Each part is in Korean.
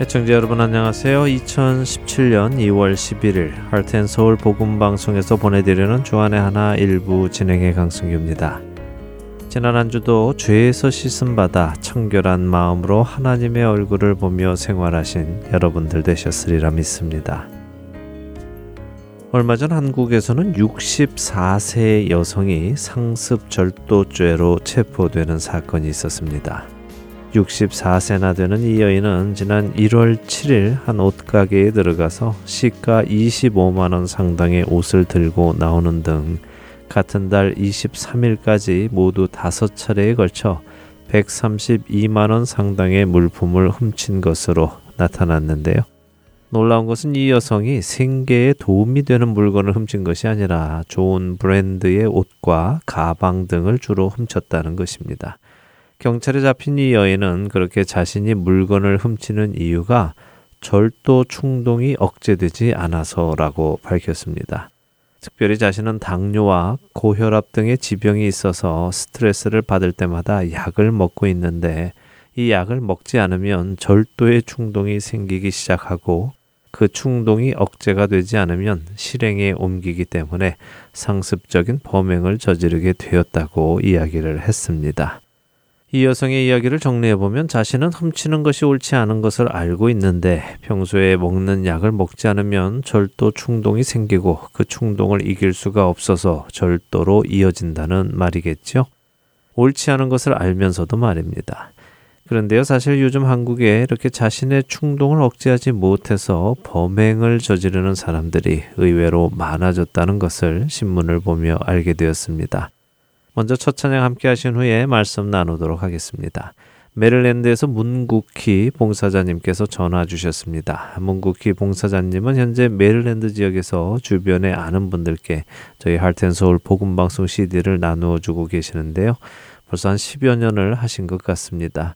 애청자 여러분 안녕하세요. 2017년 2월 11일 할텐 서울 복음 방송에서 보내드리는 주안의 하나 일부 진행의 강승규입니다. 지난 한 주도 죄에서 씻음 받아 청결한 마음으로 하나님의 얼굴을 보며 생활하신 여러분들 되셨으리라 믿습니다. 얼마 전 한국에서는 64세 여성이 상습 절도죄로 체포되는 사건이 있었습니다. 64세나 되는 이 여인은 지난 1월 7일 한 옷가게에 들어가서 시가 25만원 상당의 옷을 들고 나오는 등 같은 달 23일까지 모두 다섯 차례에 걸쳐 132만원 상당의 물품을 훔친 것으로 나타났는데요. 놀라운 것은 이 여성이 생계에 도움이 되는 물건을 훔친 것이 아니라 좋은 브랜드의 옷과 가방 등을 주로 훔쳤다는 것입니다. 경찰에 잡힌 이 여인은 그렇게 자신이 물건을 훔치는 이유가 절도 충동이 억제되지 않아서라고 밝혔습니다. 특별히 자신은 당뇨와 고혈압 등의 지병이 있어서 스트레스를 받을 때마다 약을 먹고 있는데 이 약을 먹지 않으면 절도의 충동이 생기기 시작하고 그 충동이 억제가 되지 않으면 실행에 옮기기 때문에 상습적인 범행을 저지르게 되었다고 이야기를 했습니다. 이 여성의 이야기를 정리해보면 자신은 훔치는 것이 옳지 않은 것을 알고 있는데 평소에 먹는 약을 먹지 않으면 절도 충동이 생기고 그 충동을 이길 수가 없어서 절도로 이어진다는 말이겠죠. 옳지 않은 것을 알면서도 말입니다. 그런데요, 사실 요즘 한국에 이렇게 자신의 충동을 억제하지 못해서 범행을 저지르는 사람들이 의외로 많아졌다는 것을 신문을 보며 알게 되었습니다. 먼저 첫 찬양 함께 하신 후에 말씀 나누도록 하겠습니다. 메릴랜드에서 문국희 봉사자님께서 전화 주셨습니다. 문국희 봉사자님은 현재 메릴랜드 지역에서 주변에 아는 분들께 저희 할텐서울 복음방송 CD를 나누어 주고 계시는데요. 벌써 한 10여 년을 하신 것 같습니다.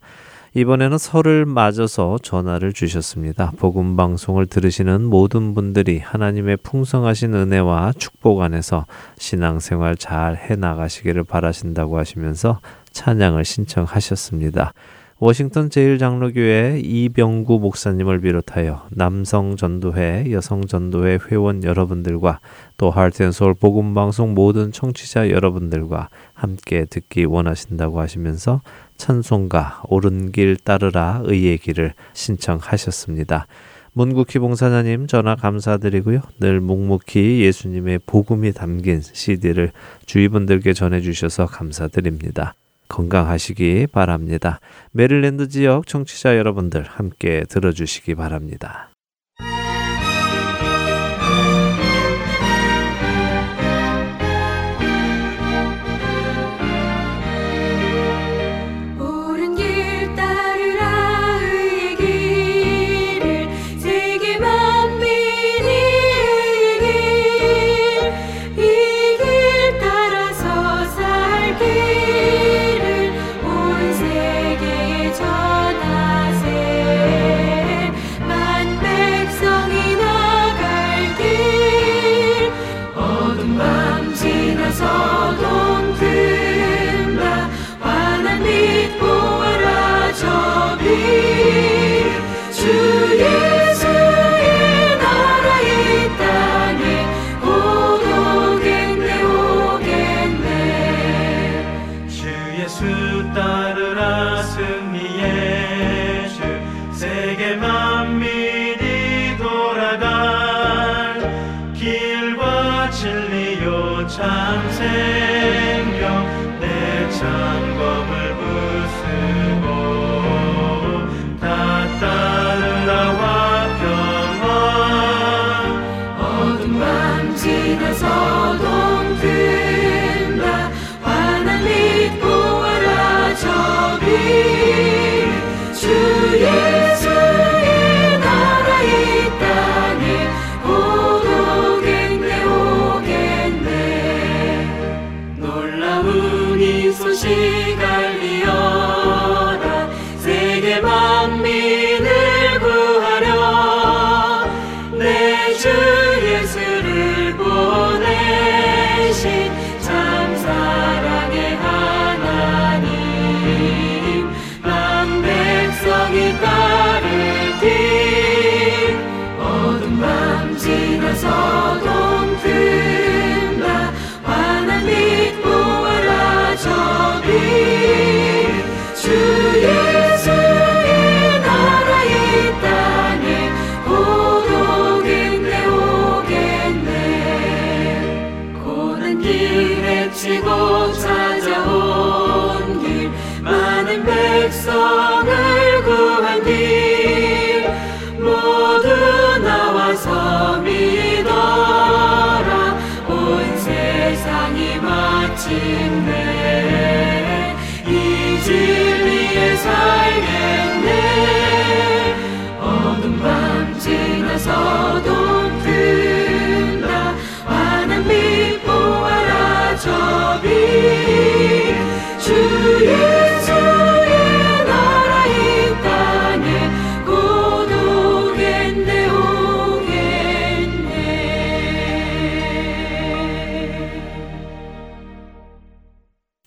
이번에는 설을 맞아서 전화를 주셨습니다. 복음 방송을 들으시는 모든 분들이 하나님의 풍성하신 은혜와 축복 안에서 신앙생활 잘 해 나가시기를 바라신다고 하시면서 찬양을 신청하셨습니다. 워싱턴 제일장로교회 이병구 목사님을 비롯하여 남성 전도회, 여성 전도회 회원 여러분들과 또 하트앤소울 복음 방송 모든 청취자 여러분들과 함께 듣기 원하신다고 하시면서 찬송가 옳은 길 따르라 의의 길을 신청하셨습니다. 문국희 봉사자님 전화 감사드리고요. 늘 묵묵히 예수님의 복음이 담긴 CD를 주위 분들께 전해 주셔서 감사드립니다. 건강하시기 바랍니다. 메릴랜드 지역 청취자 여러분들 함께 들어주시기 바랍니다.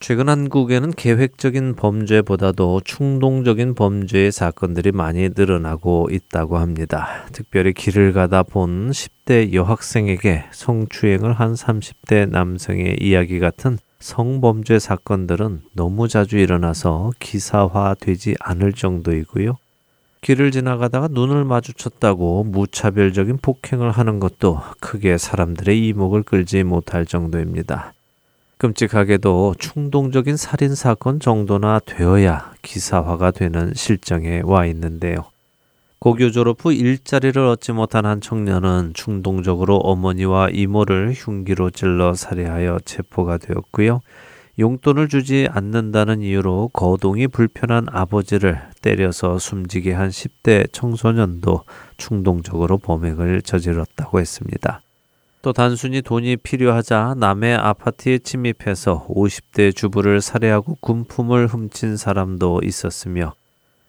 최근 한국에는 계획적인 범죄보다도 충동적인 범죄의 사건들이 많이 늘어나고 있다고 합니다. 특별히 길을 가다 본 10대 여학생에게 성추행을 한 30대 남성의 이야기 같은 성범죄 사건들은 너무 자주 일어나서 기사화되지 않을 정도이고요. 길을 지나가다가 눈을 마주쳤다고 무차별적인 폭행을 하는 것도 크게 사람들의 이목을 끌지 못할 정도입니다. 끔찍하게도 충동적인 살인 사건 정도나 되어야 기사화가 되는 실정에 와 있는데요. 고교 졸업 후 일자리를 얻지 못한 한 청년은 충동적으로 어머니와 이모를 흉기로 찔러 살해하여 체포가 되었고요. 용돈을 주지 않는다는 이유로 거동이 불편한 아버지를 때려서 숨지게 한 10대 청소년도 충동적으로 범행을 저질렀다고 했습니다. 또 단순히 돈이 필요하자 남의 아파트에 침입해서 50대 주부를 살해하고 군품을 훔친 사람도 있었으며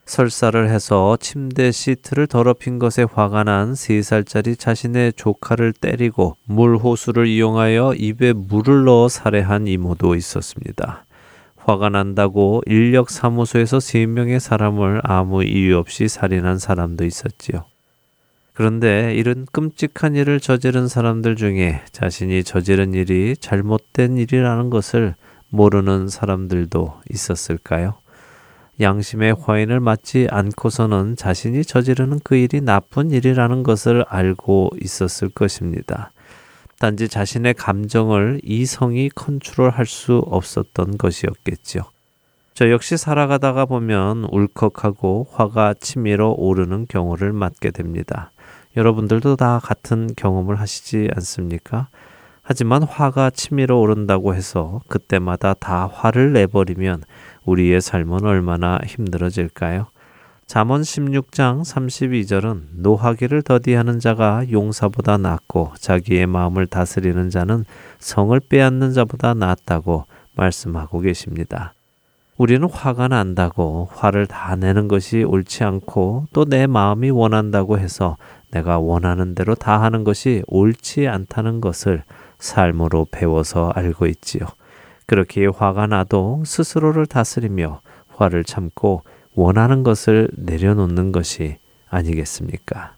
설사를 해서 침대 시트를 더럽힌 것에 화가 난 3살짜리 자신의 조카를 때리고 물 호수를 이용하여 입에 물을 넣어 살해한 이모도 있었습니다. 화가 난다고 인력 사무소에서 3명의 사람을 아무 이유 없이 살인한 사람도 있었지요. 그런데 이런 끔찍한 일을 저지른 사람들 중에 자신이 저지른 일이 잘못된 일이라는 것을 모르는 사람들도 있었을까요? 양심의 화인을 맞지 않고서는 자신이 저지르는 그 일이 나쁜 일이라는 것을 알고 있었을 것입니다. 단지 자신의 감정을 이성이 컨트롤할 수 없었던 것이었겠죠. 저 역시 살아가다가 보면 울컥하고 화가 치밀어 오르는 경우를 맞게 됩니다. 여러분들도 다 같은 경험을 하시지 않습니까? 하지만 화가 치밀어 오른다고 해서 그때마다 다 화를 내버리면 우리의 삶은 얼마나 힘들어질까요? 잠언 16장 32절은 노하기를 더디하는 자가 용사보다 낫고 자기의 마음을 다스리는 자는 성을 빼앗는 자보다 낫다고 말씀하고 계십니다. 우리는 화가 난다고 화를 다 내는 것이 옳지 않고 또 내 마음이 원한다고 해서 내가 원하는 대로 다 하는 것이 옳지 않다는 것을 삶으로 배워서 알고 있지요. 그렇게 화가 나도 스스로를 다스리며 화를 참고 원하는 것을 내려놓는 것이 아니겠습니까?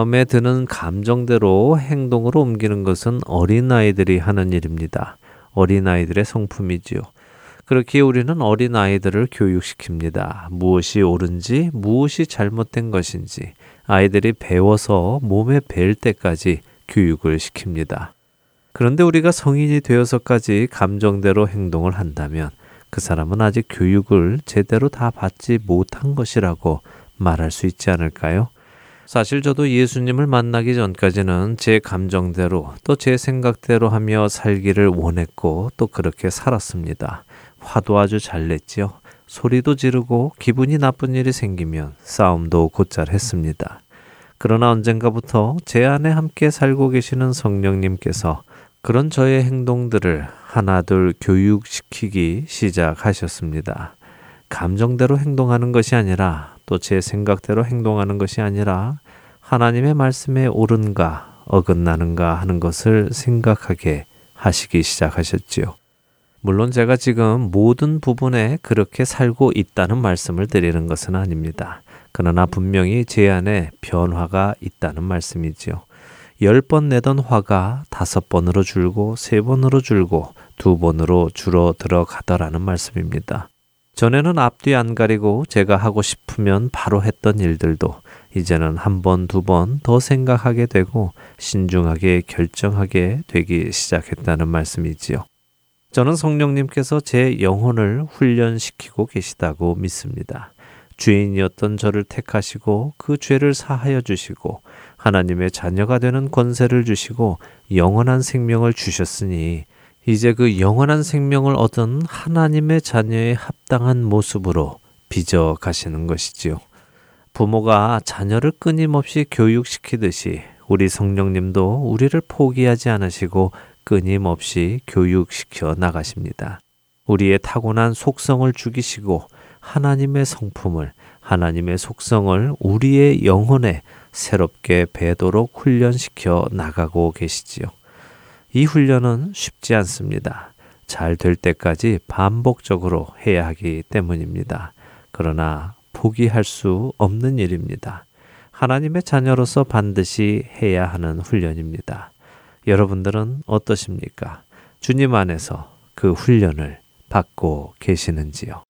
마음에 드는 감정대로 행동으로 옮기는 것은 어린아이들이 하는 일입니다. 어린아이들의 성품이지요. 그렇게 우리는 어린아이들을 교육시킵니다. 무엇이 옳은지, 무엇이 잘못된 것인지 아이들이 배워서 몸에 뵐 때까지 교육을 시킵니다. 그런데 우리가 성인이 되어서까지 감정대로 행동을 한다면 그 사람은 아직 교육을 제대로 다 받지 못한 것이라고 말할 수 있지 않을까요? 사실 저도 예수님을 만나기 전까지는 제 감정대로 또 제 생각대로 하며 살기를 원했고 또 그렇게 살았습니다. 화도 아주 잘 냈지요. 소리도 지르고 기분이 나쁜 일이 생기면 싸움도 곧잘 했습니다. 그러나 언젠가부터 제 안에 함께 살고 계시는 성령님께서 그런 저의 행동들을 하나둘 교육시키기 시작하셨습니다. 감정대로 행동하는 것이 아니라 또 제 생각대로 행동하는 것이 아니라 하나님의 말씀에 옳은가 어긋나는가 하는 것을 생각하게 하시기 시작하셨지요. 물론 제가 지금 모든 부분에 그렇게 살고 있다는 말씀을 드리는 것은 아닙니다. 그러나 분명히 제 안에 변화가 있다는 말씀이지요. 열 번 내던 화가 다섯 번으로 줄고 세 번으로 줄고 두 번으로 줄어 들어가더라는 말씀입니다. 전에는 앞뒤 안 가리고 제가 하고 싶으면 바로 했던 일들도 이제는 한 번, 두 번 더 생각하게 되고 신중하게 결정하게 되기 시작했다는 말씀이지요. 저는 성령님께서 제 영혼을 훈련시키고 계시다고 믿습니다. 죄인이었던 저를 택하시고 그 죄를 사하여 주시고 하나님의 자녀가 되는 권세를 주시고 영원한 생명을 주셨으니 이제 그 영원한 생명을 얻은 하나님의 자녀의 합당한 모습으로 빚어 가시는 것이지요. 부모가 자녀를 끊임없이 교육시키듯이 우리 성령님도 우리를 포기하지 않으시고 끊임없이 교육시켜 나가십니다. 우리의 타고난 속성을 죽이시고 하나님의 성품을, 하나님의 속성을 우리의 영혼에 새롭게 배도록 훈련시켜 나가고 계시지요. 이 훈련은 쉽지 않습니다. 잘 될 때까지 반복적으로 해야 하기 때문입니다. 그러나 포기할 수 없는 일입니다. 하나님의 자녀로서 반드시 해야 하는 훈련입니다. 여러분들은 어떠십니까? 주님 안에서 그 훈련을 받고 계시는지요?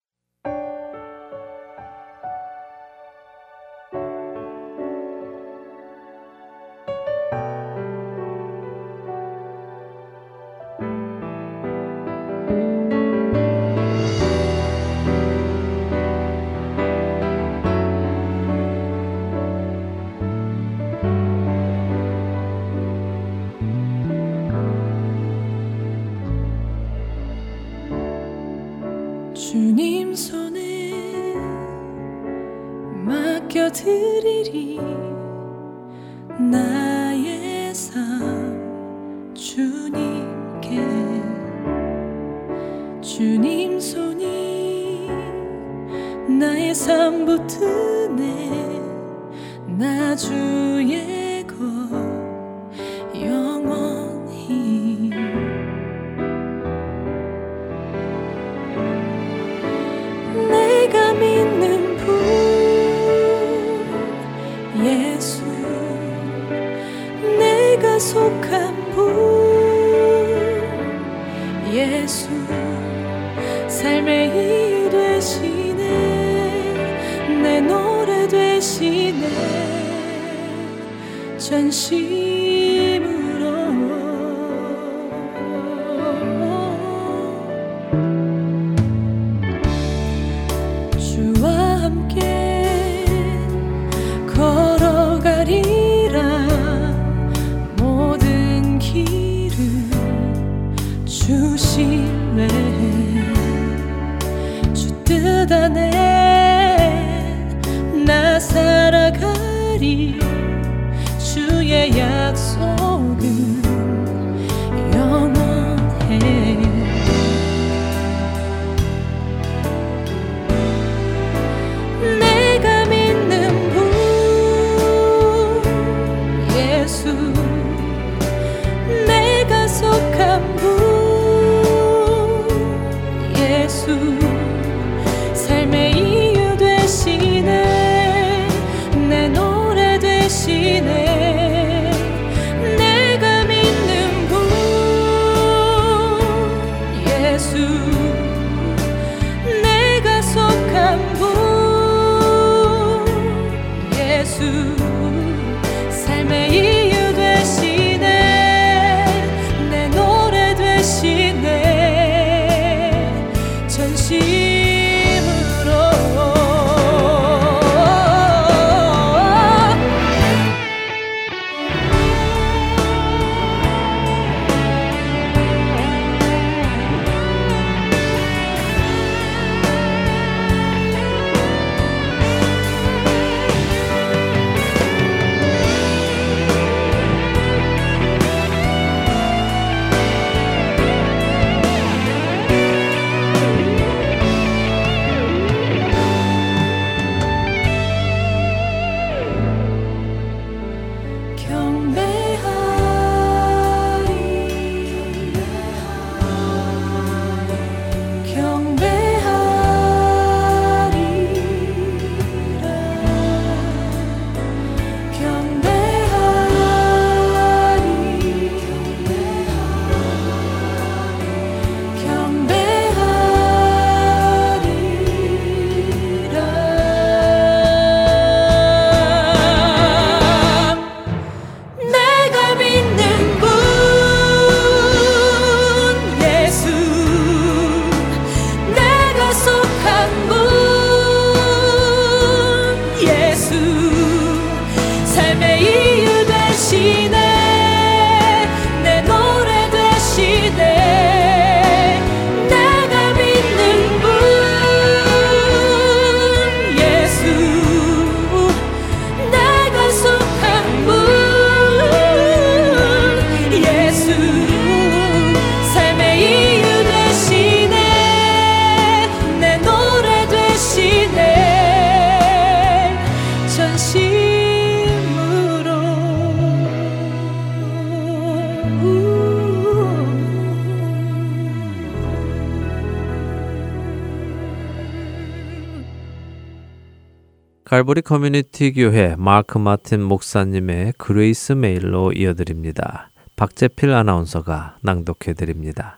갈보리 커뮤니티 교회 마크 마틴 목사님의 그레이스 메일로 이어드립니다. 박재필 아나운서가 낭독해 드립니다.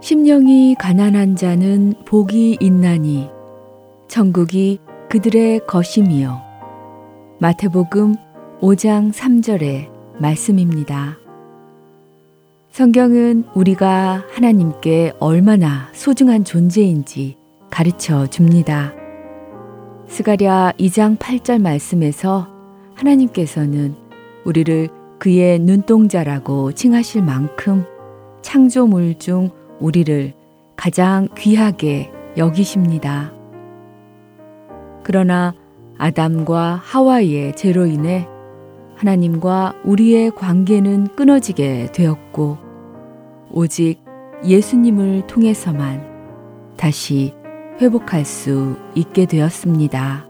심령이 가난한 자는 복이 있나니 천국이 그들의 것임이요. 마태복음 5장 3절의 말씀입니다. 성경은 우리가 하나님께 얼마나 소중한 존재인지 가르쳐 줍니다. 스가랴 2장 8절 말씀에서 하나님께서는 우리를 그의 눈동자라고 칭하실 만큼 창조물 중 우리를 가장 귀하게 여기십니다. 그러나 아담과 하와이의 죄로 인해 하나님과 우리의 관계는 끊어지게 되었고, 오직 예수님을 통해서만 다시 회복할 수 있게 되었습니다.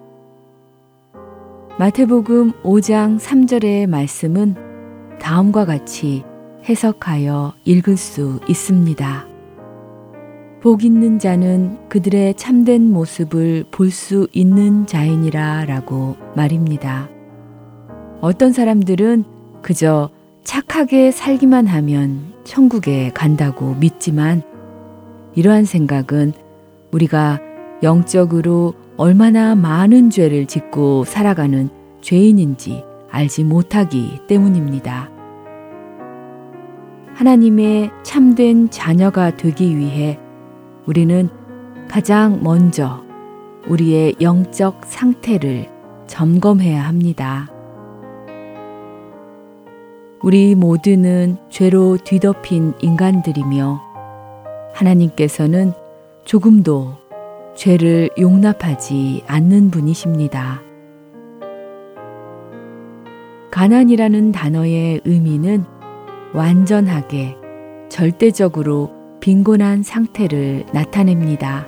마태복음 5장 3절의 말씀은 다음과 같이 해석하여 읽을 수 있습니다. 복 있는 자는 그들의 참된 모습을 볼 수 있는 자이니라 라고 말입니다. 어떤 사람들은 그저 착하게 살기만 하면 천국에 간다고 믿지만 이러한 생각은 우리가 영적으로 얼마나 많은 죄를 짓고 살아가는 죄인인지 알지 못하기 때문입니다. 하나님의 참된 자녀가 되기 위해 우리는 가장 먼저 우리의 영적 상태를 점검해야 합니다. 우리 모두는 죄로 뒤덮인 인간들이며 하나님께서는 조금도 죄를 용납하지 않는 분이십니다. 가난이라는 단어의 의미는 완전하게, 절대적으로 빈곤한 상태를 나타냅니다.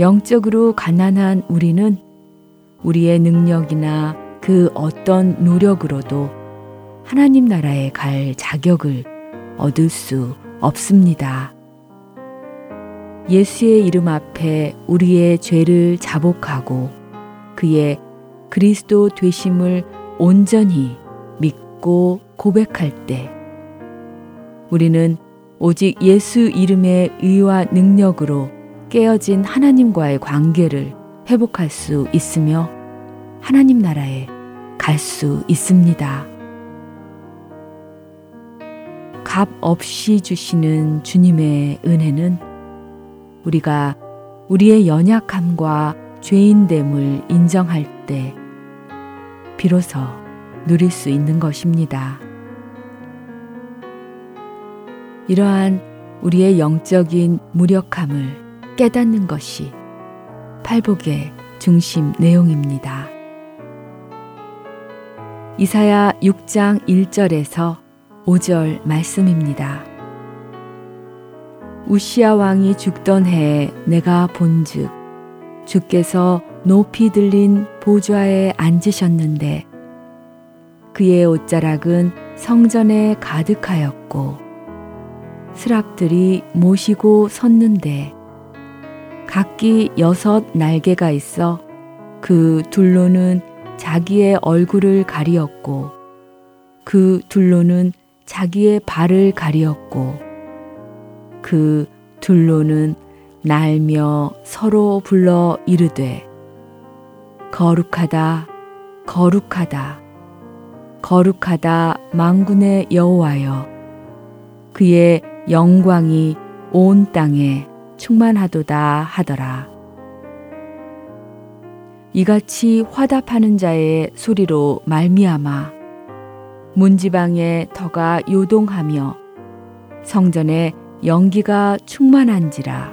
영적으로 가난한 우리는 우리의 능력이나 그 어떤 노력으로도 하나님 나라에 갈 자격을 얻을 수 없습니다. 예수의 이름 앞에 우리의 죄를 자복하고 그의 그리스도 되심을 온전히 믿고 고백할 때 우리는 오직 예수 이름의 의와 능력으로 깨어진 하나님과의 관계를 회복할 수 있으며 하나님 나라에 갈 수 있습니다. 값 없이 주시는 주님의 은혜는 우리가 우리의 연약함과 죄인됨을 인정할 때 비로소 누릴 수 있는 것입니다. 이러한 우리의 영적인 무력함을 깨닫는 것이 팔복의 중심 내용입니다. 이사야 6장 1절에서 5절 말씀입니다. 우시아 왕이 죽던 해에 내가 본즉 주께서 높이 들린 보좌에 앉으셨는데 그의 옷자락은 성전에 가득하였고 스랍들이 모시고 섰는데 각기 여섯 날개가 있어 그 둘로는 자기의 얼굴을 가리었고 그 둘로는 자기의 발을 가리었고 그 둘로는 날며 서로 불러 이르되 거룩하다 거룩하다 거룩하다 망군의 여호와여 그의 영광이 온 땅에 충만하도다 하더라. 이같이 화답하는 자의 소리로 말미암아 문지방에 터가 요동하며 성전에 연기가 충만한지라.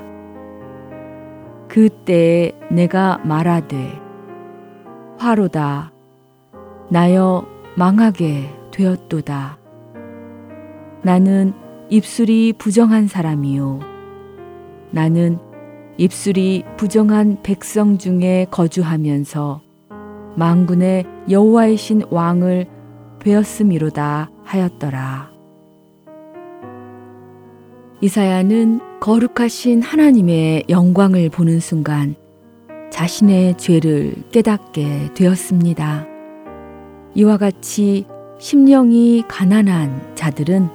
그때에 내가 말하되 화로다 나여 망하게 되었도다. 나는 입술이 부정한 사람이요. 나는 입술이 부정한 백성 중에 거주하면서 망군의 여호와이신 왕을 베었음이로다 하였더라. 이사야는 거룩하신 하나님의 영광을 보는 순간 자신의 죄를 깨닫게 되었습니다. 이와 같이 심령이 가난한 자들은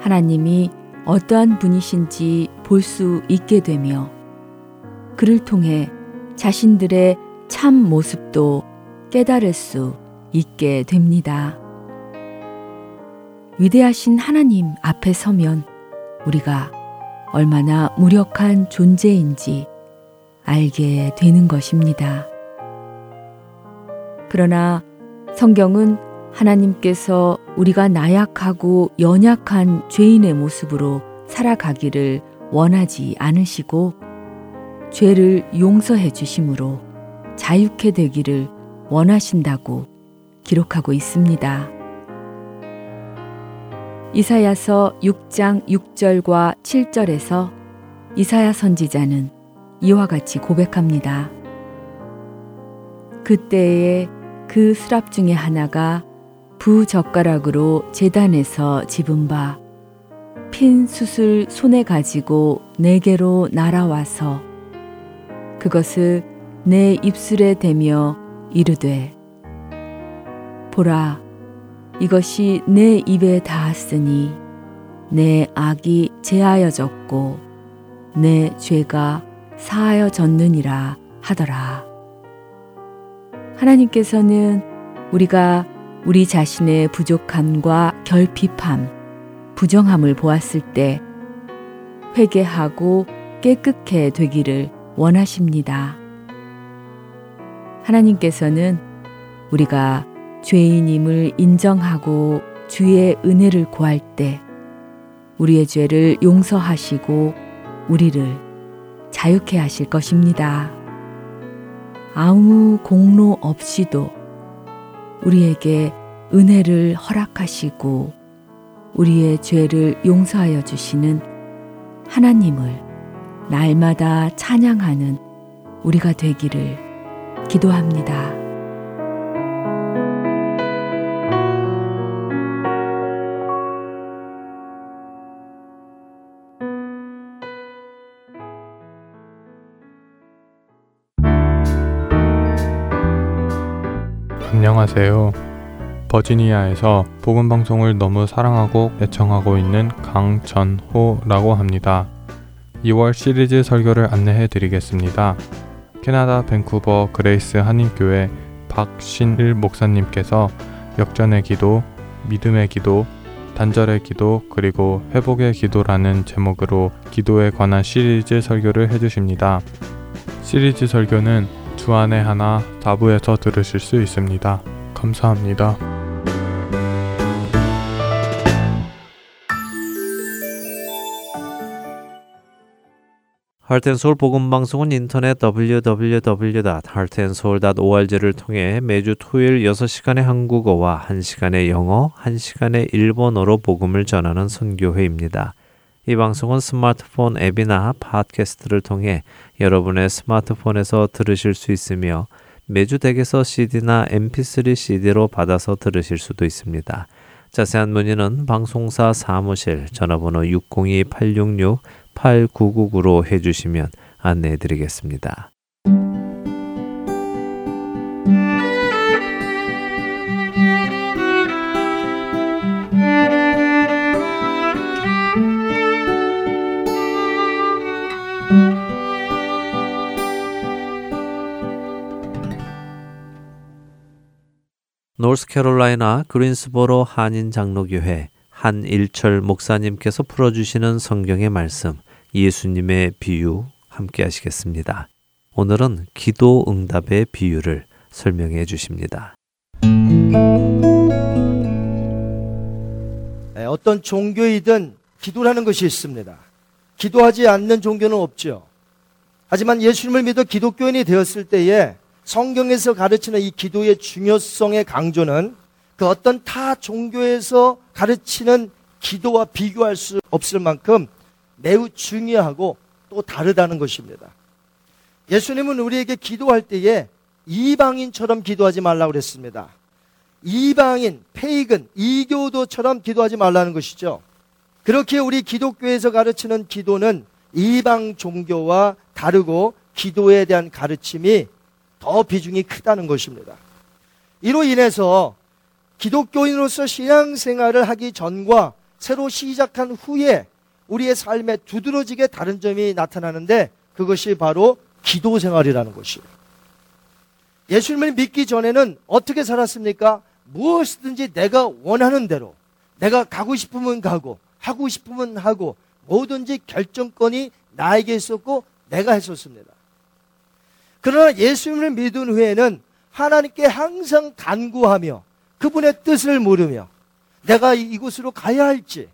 하나님이 어떠한 분이신지 볼 수 있게 되며 그를 통해 자신들의 참 모습도 깨달을 수 있게 됩니다. 위대하신 하나님 앞에 서면 우리가 얼마나 무력한 존재인지 알게 되는 것입니다. 그러나 성경은 하나님께서 우리가 나약하고 연약한 죄인의 모습으로 살아가기를 원하지 않으시고 죄를 용서해 주심으로 자유케 되기를 원하신다고 기록하고 있습니다. 이사야서 6장 6절과 7절에서 이사야 선지자는 이와 같이 고백합니다. 그때에 그 스랍 중에 하나가 부젓가락으로 재단에서 집은 바핀 숯을 손에 가지고 내게로 날아와서 그것을 내 입술에 대며 이르되 보라 이것이 내 입에 닿았으니 내 악이 제하여졌고 내 죄가 사하여졌느니라 하더라. 하나님께서는 우리가 우리 자신의 부족함과 결핍함, 부정함을 보았을 때 회개하고 깨끗해 되기를 원하십니다. 하나님께서는 우리가 죄인임을 인정하고 주의 은혜를 구할 때 우리의 죄를 용서하시고 우리를 자유케 하실 것입니다. 아무 공로 없이도 우리에게 은혜를 허락하시고 우리의 죄를 용서하여 주시는 하나님을 날마다 찬양하는 우리가 되기를 기도합니다. 안녕하세요. 버지니아에서 복음 방송을 너무 사랑하고 애청하고 있는 강전호라고 합니다. 2월 시리즈 설교를 안내해 드리겠습니다. 캐나다 밴쿠버 그레이스 한인교회 박신일 목사님께서 역전의 기도, 믿음의 기도, 단절의 기도, 그리고 회복의 기도라는 제목으로 기도에 관한 시리즈 설교를 해주십니다. 시리즈 설교는 주안의 하나 4부에서 들으실 수 있습니다. 감사합니다. 할텐서울 복음방송은 인터넷 www.heartandsoul.org를 통해 매주 토요일 6시간의 한국어와 1시간의 영어, 1시간의 일본어로 복음을 전하는 선교회입니다. 이 방송은 스마트폰 앱이나 팟캐스트를 통해 여러분의 스마트폰에서 들으실 수 있으며 매주 댁에서 CD나 MP3 CD로 받아서 들으실 수도 있습니다. 자세한 문의는 방송사 사무실 전화번호 602-866 8999로 해주시면 안내해 드리겠습니다. 노스캐롤라이나 그린스보로 한인 장로교회 한일철 목사님께서 풀어주시는 성경의 말씀 예수님의 비유 함께 하시겠습니다. 오늘은 기도 응답의 비유를 설명해 주십니다. 네, 어떤 종교이든 기도라는 것이 있습니다. 기도하지 않는 종교는 없죠. 하지만 예수님을 믿어 기독교인이 되었을 때에 성경에서 가르치는 이 기도의 중요성의 강조는 그 어떤 타 종교에서 가르치는 기도와 비교할 수 없을 만큼 매우 중요하고 또 다르다는 것입니다. 예수님은 우리에게 기도할 때에 이방인처럼 기도하지 말라고 그랬습니다. 이방인, 페이근, 이교도처럼 기도하지 말라는 것이죠. 그렇게 우리 기독교에서 가르치는 기도는 이방 종교와 다르고 기도에 대한 가르침이 더 비중이 크다는 것입니다. 이로 인해서 기독교인으로서 신앙생활을 하기 전과 새로 시작한 후에 우리의 삶에 두드러지게 다른 점이 나타나는데 그것이 바로 기도 생활이라는 것이에요. 예수님을 믿기 전에는 어떻게 살았습니까? 무엇이든지 내가 원하는 대로 내가 가고 싶으면 가고 하고 싶으면 하고 뭐든지 결정권이 나에게 있었고 내가 했었습니다. 그러나 예수님을 믿은 후에는 하나님께 항상 간구하며 그분의 뜻을 물으며 내가 이곳으로 가야 할지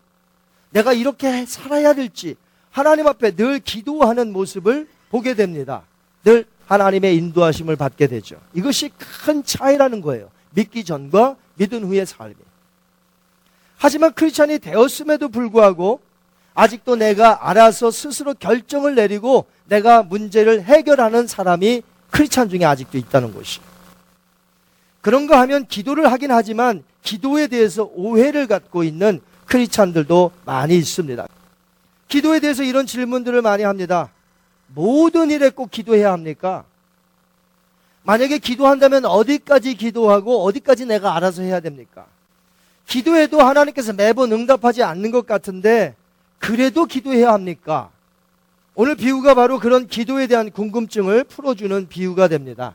내가 이렇게 살아야 될지 하나님 앞에 늘 기도하는 모습을 보게 됩니다. 늘 하나님의 인도하심을 받게 되죠. 이것이 큰 차이라는 거예요. 믿기 전과 믿은 후의 삶이. 하지만 크리스찬이 되었음에도 불구하고 아직도 내가 알아서 스스로 결정을 내리고 내가 문제를 해결하는 사람이 크리스찬 중에 아직도 있다는 것이. 그런가 하면 기도를 하긴 하지만 기도에 대해서 오해를 갖고 있는 크리스찬들도 많이 있습니다. 기도에 대해서 이런 질문들을 많이 합니다. 모든 일에 꼭 기도해야 합니까? 만약에 기도한다면 어디까지 기도하고 어디까지 내가 알아서 해야 됩니까? 기도해도 하나님께서 매번 응답하지 않는 것 같은데 그래도 기도해야 합니까? 오늘 비유가 바로 그런 기도에 대한 궁금증을 풀어주는 비유가 됩니다.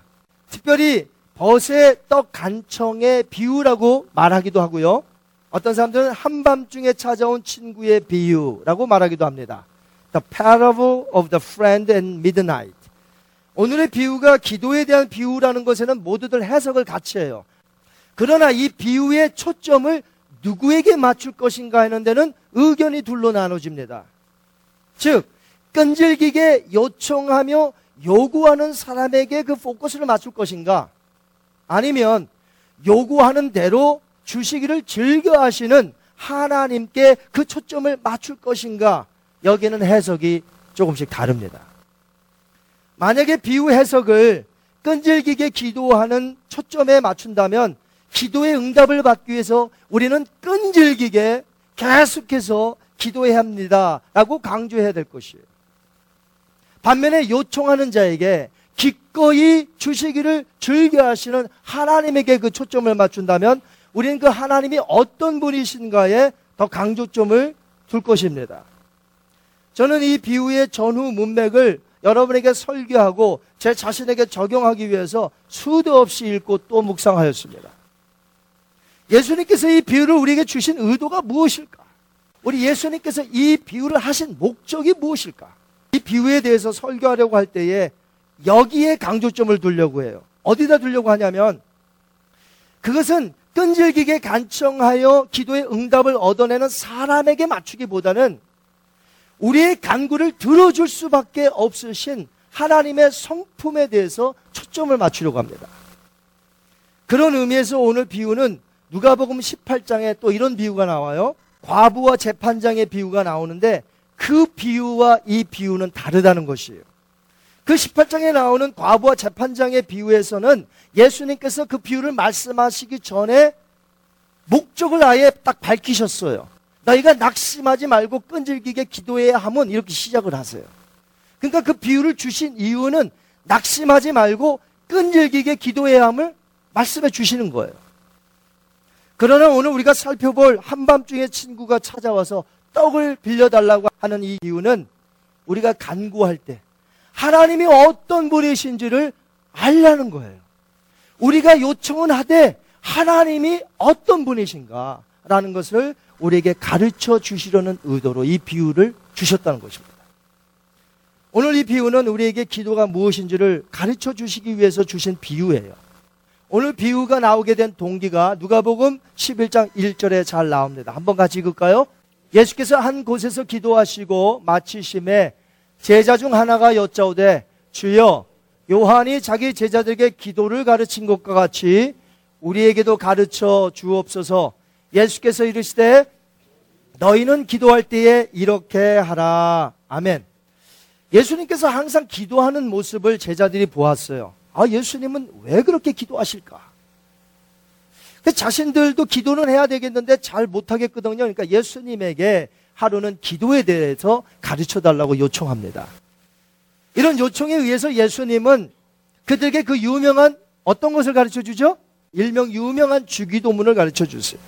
특별히 벗의 떡 간청의 비유라고 말하기도 하고요. 어떤 사람들은 한밤중에 찾아온 친구의 비유라고 말하기도 합니다. The parable of the friend and midnight. 오늘의 비유가 기도에 대한 비유라는 것에는 모두들 해석을 같이 해요. 그러나 이 비유의 초점을 누구에게 맞출 것인가 하는 데는 의견이 둘로 나눠집니다. 즉, 끈질기게 요청하며 요구하는 사람에게 그 포커스를 맞출 것인가? 아니면 요구하는 대로 주시기를 즐겨 하시는 하나님께 그 초점을 맞출 것인가? 여기는 해석이 조금씩 다릅니다. 만약에 비유 해석을 끈질기게 기도하는 초점에 맞춘다면 기도의 응답을 받기 위해서 우리는 끈질기게 계속해서 기도해야 합니다. 라고 강조해야 될 것이에요. 반면에 요청하는 자에게 기꺼이 주시기를 즐겨 하시는 하나님에게 그 초점을 맞춘다면 우리는 그 하나님이 어떤 분이신가에 더 강조점을 둘 것입니다. 저는 이 비유의 전후 문맥을 여러분에게 설교하고 제 자신에게 적용하기 위해서 수도 없이 읽고 또 묵상하였습니다. 예수님께서 이 비유를 우리에게 주신 의도가 무엇일까? 우리 예수님께서 이 비유를 하신 목적이 무엇일까? 이 비유에 대해서 설교하려고 할 때에 여기에 강조점을 두려고 해요. 어디다 두려고 하냐면 그것은 끈질기게 간청하여 기도의 응답을 얻어내는 사람에게 맞추기보다는 우리의 간구를 들어줄 수밖에 없으신 하나님의 성품에 대해서 초점을 맞추려고 합니다. 그런 의미에서 오늘 비유는 누가복음 18장에 또 이런 비유가 나와요. 과부와 재판장의 비유가 나오는데 그 비유와 이 비유는 다르다는 것이에요. 그 18장에 나오는 과부와 재판장의 비유에서는 예수님께서 그 비유를 말씀하시기 전에 목적을 아예 딱 밝히셨어요. 너희가 낙심하지 말고 끈질기게 기도해야 함은 이렇게 시작을 하세요. 그러니까 그 비유를 주신 이유는 낙심하지 말고 끈질기게 기도해야 함을 말씀해 주시는 거예요. 그러나 오늘 우리가 살펴볼 한밤중에 친구가 찾아와서 떡을 빌려달라고 하는 이 이유는 우리가 간구할 때 하나님이 어떤 분이신지를 알라는 거예요. 우리가 요청은 하되 하나님이 어떤 분이신가라는 것을 우리에게 가르쳐 주시려는 의도로 이 비유를 주셨다는 것입니다. 오늘 이 비유는 우리에게 기도가 무엇인지를 가르쳐 주시기 위해서 주신 비유예요. 오늘 비유가 나오게 된 동기가 누가복음 11장 1절에 잘 나옵니다. 한번 같이 읽을까요? 예수께서 한 곳에서 기도하시고 마치심에 제자 중 하나가 여짜오되 주여 요한이 자기 제자들에게 기도를 가르친 것과 같이 우리에게도 가르쳐 주옵소서 예수께서 이르시되 너희는 기도할 때에 이렇게 하라. 아멘. 예수님께서 항상 기도하는 모습을 제자들이 보았어요. 아, 예수님은 왜 그렇게 기도하실까? 자신들도 기도는 해야 되겠는데 잘 못하겠거든요. 그러니까 예수님에게 하루는 기도에 대해서 가르쳐 달라고 요청합니다. 이런 요청에 의해서 예수님은 그들에게 그 유명한 어떤 것을 가르쳐 주죠? 일명 유명한 주기도문을 가르쳐 주세요.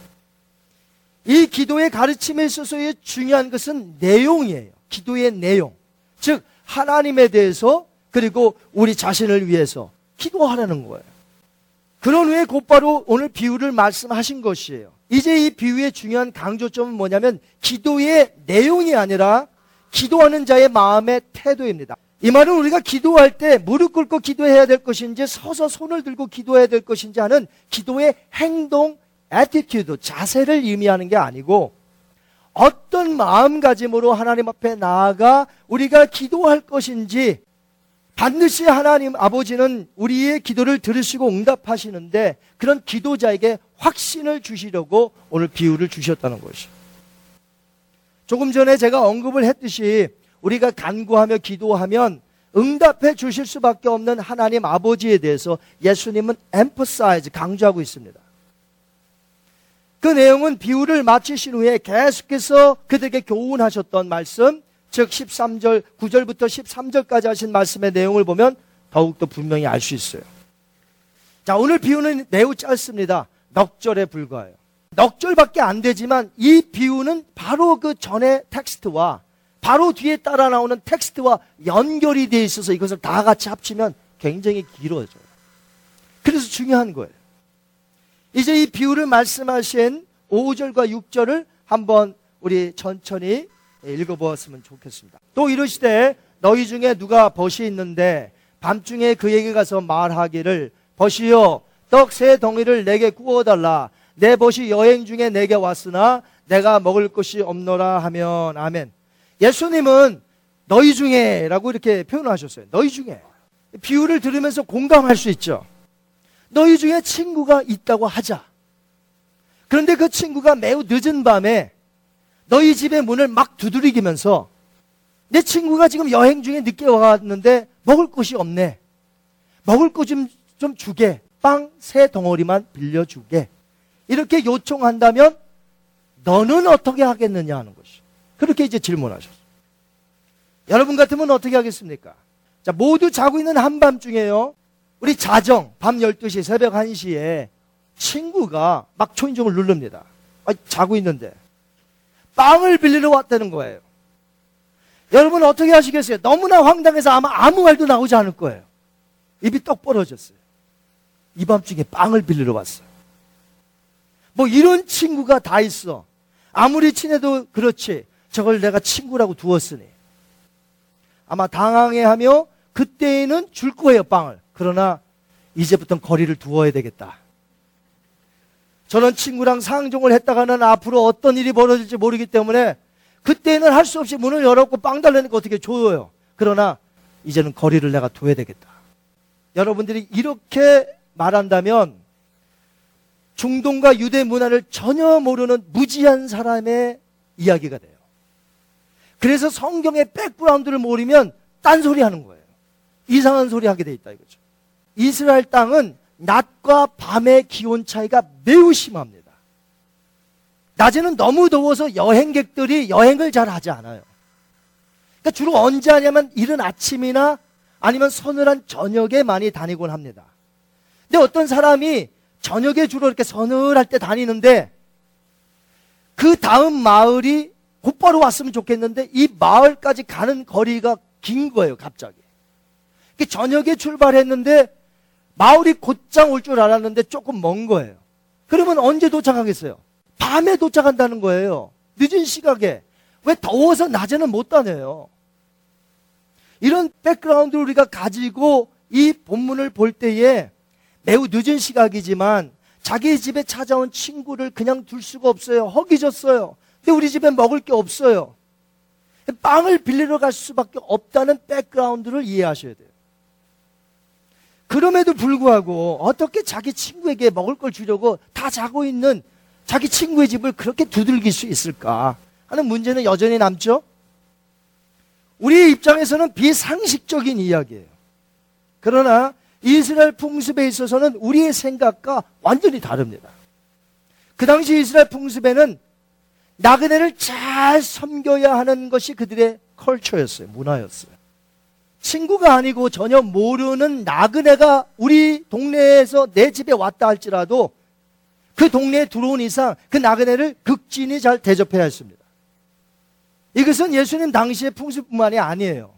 이 기도의 가르침에 있어서의 중요한 것은 내용이에요. 기도의 내용. 즉, 하나님에 대해서 그리고 우리 자신을 위해서 기도하라는 거예요. 그런 후에 곧바로 오늘 비유를 말씀하신 것이에요. 이제 이 비유의 중요한 강조점은 뭐냐면 기도의 내용이 아니라 기도하는 자의 마음의 태도입니다. 이 말은 우리가 기도할 때 무릎 꿇고 기도해야 될 것인지 서서 손을 들고 기도해야 될 것인지 하는 기도의 행동, attitude, 자세를 의미하는 게 아니고 어떤 마음가짐으로 하나님 앞에 나아가 우리가 기도할 것인지 반드시 하나님 아버지는 우리의 기도를 들으시고 응답하시는데 그런 기도자에게 확신을 주시려고 오늘 비유를 주셨다는 것이. 조금 전에 제가 언급을 했듯이 우리가 간구하며 기도하면 응답해 주실 수밖에 없는 하나님 아버지에 대해서 예수님은 emphasize 강조하고 있습니다. 그 내용은 비유를 마치신 후에 계속해서 그들에게 교훈하셨던 말씀, 즉 13절 9절부터 13절까지 하신 말씀의 내용을 보면 더욱더 분명히 알 수 있어요. 자, 오늘 비유는 매우 짧습니다. 넉 절에 불과해요. 넉 절밖에 안 되지만 이 비유는 바로 그 전의 텍스트와 바로 뒤에 따라 나오는 텍스트와 연결이 되어 있어서 이것을 다 같이 합치면 굉장히 길어져요. 그래서 중요한 거예요. 이제 이 비유를 말씀하신 5절과 6절을 한번 우리 천천히 읽어보았으면 좋겠습니다. 또 이르시되 너희 중에 누가 벗이 있는데 밤중에 그에게 가서 말하기를 벗이요 떡세 덩이를 내게 구워달라 내 벗이 여행 중에 내게 왔으나 내가 먹을 것이 없노라 하면 아멘. 예수님은 너희 중에라고 이렇게 표현하셨어요. 너희 중에 비유를 들으면서 공감할 수 있죠. 너희 중에 친구가 있다고 하자. 그런데 그 친구가 매우 늦은 밤에 너희 집의 문을 막 두드리기면서 내 친구가 지금 여행 중에 늦게 와갔는데 먹을 것이 없네. 먹을 것 좀 좀 주게. 빵 세 덩어리만 빌려주게. 이렇게 요청한다면 너는 어떻게 하겠느냐 하는 것이. 그렇게 이제 질문하셨어요. 여러분 같으면 어떻게 하겠습니까? 자, 모두 자고 있는 한밤중에요. 우리 자정, 밤 12시, 새벽 1시에 친구가 막 초인종을 누릅니다. 아, 자고 있는데. 빵을 빌리러 왔다는 거예요. 여러분 어떻게 하시겠어요? 너무나 황당해서 아마 아무 말도 나오지 않을 거예요. 입이 떡 벌어졌어요. 이 밤중에 빵을 빌리러 왔어요. 뭐 이런 친구가 다 있어. 아무리 친해도 그렇지. 저걸 내가 친구라고 두었으니. 아마 당황해하며 그때에는 줄 거예요, 빵을. 그러나 이제부터는 거리를 두어야 되겠다. 저는 친구랑 상종을 했다가는 앞으로 어떤 일이 벌어질지 모르기 때문에 그때는 할 수 없이 문을 열었고 빵 달라니까 어떻게 줘요. 그러나 이제는 거리를 내가 둬야 되겠다. 여러분들이 이렇게 말한다면 중동과 유대 문화를 전혀 모르는 무지한 사람의 이야기가 돼요. 그래서 성경의 백그라운드를 모르면 딴소리 하는 거예요. 이상한 소리 하게 돼 있다 이거죠. 이스라엘 땅은 낮과 밤의 기온 차이가 매우 심합니다. 낮에는 너무 더워서 여행객들이 여행을 잘 하지 않아요. 그러니까 주로 언제 하냐면 이른 아침이나 아니면 서늘한 저녁에 많이 다니곤 합니다. 근데 어떤 사람이 저녁에 주로 이렇게 서늘할 때 다니는데 그 다음 마을이 곧바로 왔으면 좋겠는데 이 마을까지 가는 거리가 긴 거예요, 갑자기. 저녁에 출발했는데 마을이 곧장 올 줄 알았는데 조금 먼 거예요. 그러면 언제 도착하겠어요? 밤에 도착한다는 거예요. 늦은 시각에. 왜 더워서 낮에는 못 다녀요? 이런 백그라운드를 우리가 가지고 이 본문을 볼 때에 매우 늦은 시각이지만 자기 집에 찾아온 친구를 그냥 둘 수가 없어요. 허기졌어요. 근데 우리 집에 먹을 게 없어요. 빵을 빌리러 갈 수밖에 없다는 백그라운드를 이해하셔야 돼요. 그럼에도 불구하고 어떻게 자기 친구에게 먹을 걸 주려고 다 자고 있는 자기 친구의 집을 그렇게 두들길 수 있을까 하는 문제는 여전히 남죠. 우리의 입장에서는 비상식적인 이야기예요. 그러나 이스라엘 풍습에 있어서는 우리의 생각과 완전히 다릅니다. 그 당시 이스라엘 풍습에는 나그네를 잘 섬겨야 하는 것이 그들의 컬처였어요. 문화였어요. 친구가 아니고 전혀 모르는 나그네가 우리 동네에서 내 집에 왔다 할지라도 그 동네에 들어온 이상 그 나그네를 극진히 잘 대접해야 했습니다. 이것은 예수님 당시의 풍습뿐만이 아니에요.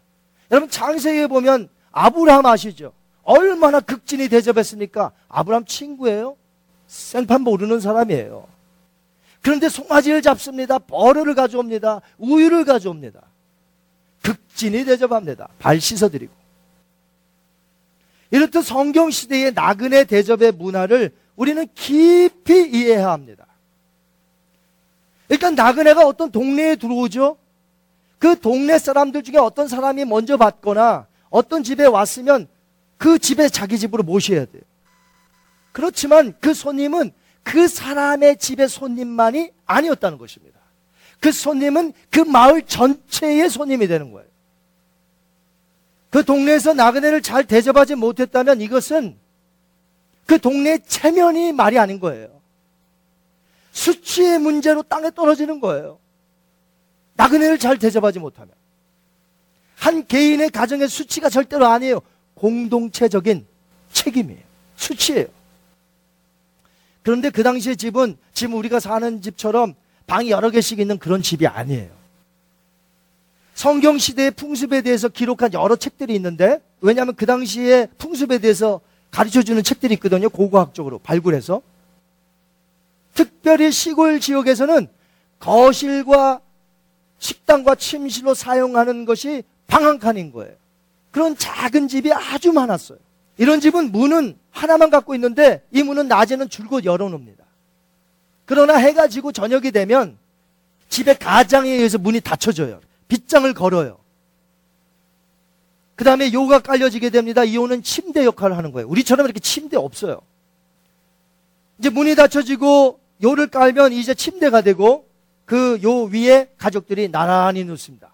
여러분 창세기에 보면 아브라함 아시죠? 얼마나 극진히 대접했습니까? 아브라함 친구예요? 생판 모르는 사람이에요. 그런데 송아지를 잡습니다. 버르를 가져옵니다. 우유를 가져옵니다. 극진히 대접합니다. 발 씻어드리고. 이렇듯 성경 시대의 나그네 대접의 문화를 우리는 깊이 이해해야 합니다. 일단 나그네가 어떤 동네에 들어오죠? 그 동네 사람들 중에 어떤 사람이 먼저 받거나 어떤 집에 왔으면 그 집에 자기 집으로 모셔야 돼요. 그렇지만 그 손님은 그 사람의 집의 손님만이 아니었다는 것입니다. 그 손님은 그 마을 전체의 손님이 되는 거예요. 그 동네에서 나그네를 잘 대접하지 못했다면 이것은 그 동네의 체면이 말이 아닌 거예요. 수치의 문제로 땅에 떨어지는 거예요. 나그네를 잘 대접하지 못하면. 한 개인의 가정의 수치가 절대로 아니에요. 공동체적인 책임이에요. 수치예요. 그런데 그 당시의 집은 지금 우리가 사는 집처럼 방이 여러 개씩 있는 그런 집이 아니에요. 성경 시대의 풍습에 대해서 기록한 여러 책들이 있는데 왜냐하면 그 당시에 풍습에 대해서 가르쳐 주는 책들이 있거든요. 고고학적으로 발굴해서. 특별히 시골 지역에서는 거실과 식당과 침실로 사용하는 것이 방 한 칸인 거예요. 그런 작은 집이 아주 많았어요. 이런 집은 문은 하나만 갖고 있는데 이 문은 낮에는 줄곧 열어놓습니다. 그러나 해가 지고 저녁이 되면 집의 가장에 의해서 문이 닫혀져요. 빗장을 걸어요. 그 다음에 요가 깔려지게 됩니다. 이 요는 침대 역할을 하는 거예요. 우리처럼 이렇게 침대 없어요. 이제 문이 닫혀지고 요를 깔면 이제 침대가 되고 그 요 위에 가족들이 나란히 눕습니다.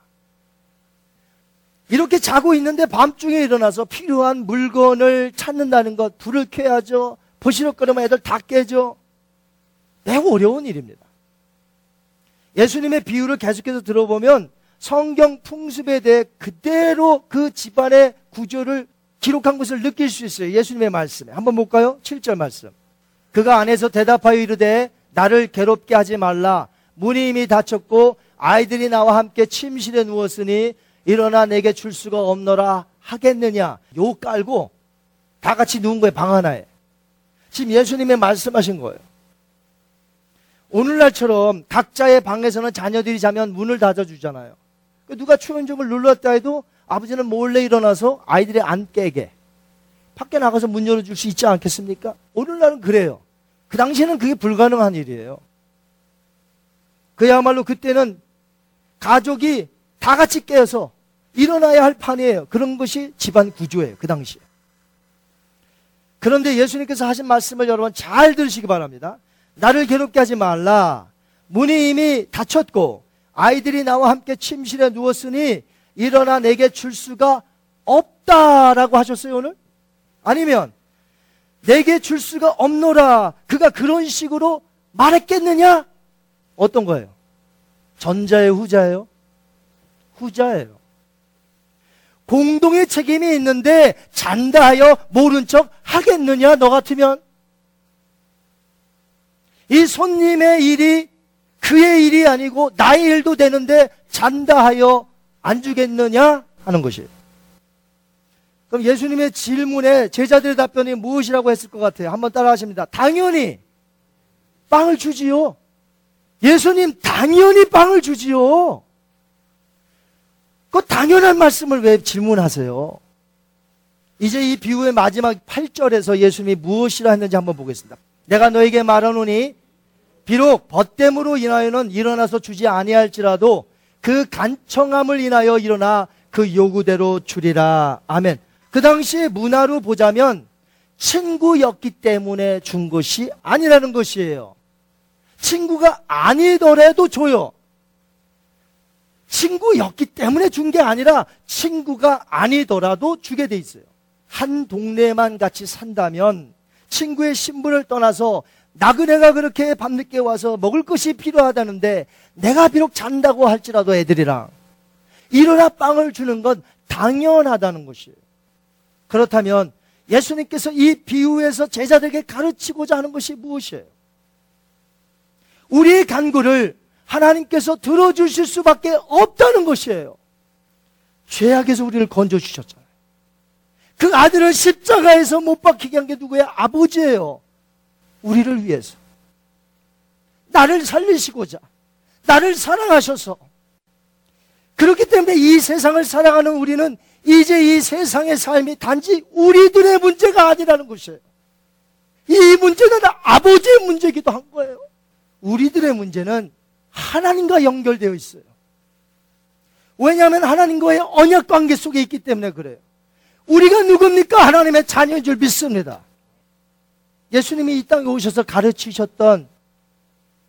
이렇게 자고 있는데 밤중에 일어나서 필요한 물건을 찾는다는 것, 불을 켜야죠. 보시럭거리면 애들 다 깨죠. 매우 어려운 일입니다. 예수님의 비유를 계속해서 들어보면 성경 풍습에 대해 그대로 그 집안의 구조를 기록한 것을 느낄 수 있어요. 예수님의 말씀에. 한번 볼까요? 7절 말씀. 그가 안에서 대답하여 이르되 나를 괴롭게 하지 말라. 문이 이미 닫혔고 아이들이 나와 함께 침실에 누웠으니 일어나 내게 줄 수가 없노라 하겠느냐. 요 깔고 다 같이 누운 거예요, 방 하나에. 지금 예수님이 말씀하신 거예요. 오늘날처럼 각자의 방에서는 자녀들이 자면 문을 닫아주잖아요. 그 누가 초인종을 눌렀다 해도 아버지는 몰래 일어나서 아이들이 안 깨게 밖에 나가서 문 열어줄 수 있지 않겠습니까? 오늘날은 그래요. 그 당시에는 그게 불가능한 일이에요. 그야말로 그때는 가족이 다 같이 깨어서 일어나야 할 판이에요. 그런 것이 집안 구조예요. 그 당시에. 그런데 예수님께서 하신 말씀을 여러분 잘 들으시기 바랍니다. 나를 괴롭게 하지 말라. 문이 이미 닫혔고 아이들이 나와 함께 침실에 누웠으니 일어나 내게 줄 수가 없다라고 하셨어요, 오늘? 아니면 내게 줄 수가 없노라. 그가 그런 식으로 말했겠느냐? 어떤 거예요? 전자의 후자예요? 후자예요. 공동의 책임이 있는데 잔다 하여 모른 척 하겠느냐? 너 같으면? 이 손님의 일이 그의 일이 아니고 나의 일도 되는데 잔다 하여 안 주겠느냐? 하는 것이에요. 그럼 예수님의 질문에 제자들의 답변이 무엇이라고 했을 것 같아요? 한번 따라 하십니다. 당연히 빵을 주지요. 예수님 당연히 빵을 주지요. 그 당연한 말씀을 왜 질문하세요? 이제 이 비유의 마지막 8절에서 예수님이 무엇이라 했는지 한번 보겠습니다. 내가 너에게 말하노니 비록 벗됨으로 인하여는 일어나서 주지 아니할지라도 그 간청함을 인하여 일어나 그 요구대로 주리라. 아멘. 그 당시의 문화로 보자면 친구였기 때문에 준 것이 아니라는 것이에요. 친구가 아니더라도 줘요. 친구였기 때문에 준 게 아니라 친구가 아니더라도 주게 돼 있어요. 한 동네만 같이 산다면 친구의 신분을 떠나서 나그네가 그렇게 밤늦게 와서 먹을 것이 필요하다는데 내가 비록 잔다고 할지라도 애들이랑 일어나 빵을 주는 건 당연하다는 것이에요. 그렇다면 예수님께서 이 비유에서 제자들에게 가르치고자 하는 것이 무엇이에요? 우리의 간구를 하나님께서 들어주실 수밖에 없다는 것이에요. 죄악에서 우리를 건져주셨잖아요. 그 아들을 십자가에서 못 박히게 한 게 누구예요? 아버지예요. 우리를 위해서. 나를 살리시고자. 나를 사랑하셔서. 그렇기 때문에 이 세상을 살아가는 우리는 이제 이 세상의 삶이 단지 우리들의 문제가 아니라는 것이에요. 이 문제는 아버지의 문제이기도 한 거예요. 우리들의 문제는 하나님과 연결되어 있어요. 왜냐하면 하나님과의 언약 관계 속에 있기 때문에 그래요. 우리가 누굽니까? 하나님의 자녀인 줄 믿습니다. 예수님이 이 땅에 오셔서 가르치셨던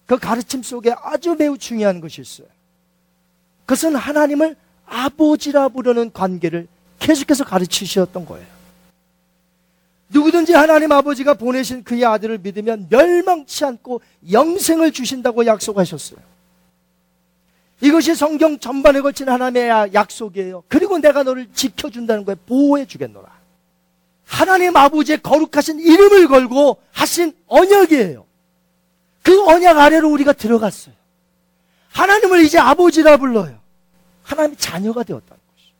그 가르침 속에 아주 매우 중요한 것이 있어요. 그것은 하나님을 아버지라 부르는 관계를 계속해서 가르치셨던 거예요. 누구든지 하나님 아버지가 보내신 그의 아들을 믿으면 멸망치 않고 영생을 주신다고 약속하셨어요. 이것이 성경 전반에 걸친 하나님의 약속이에요. 그리고 내가 너를 지켜준다는 거에 보호해 주겠노라. 하나님 아버지의 거룩하신 이름을 걸고 하신 언약이에요. 그 언약 아래로 우리가 들어갔어요. 하나님을 이제 아버지라 불러요. 하나님의 자녀가 되었다는 것이죠.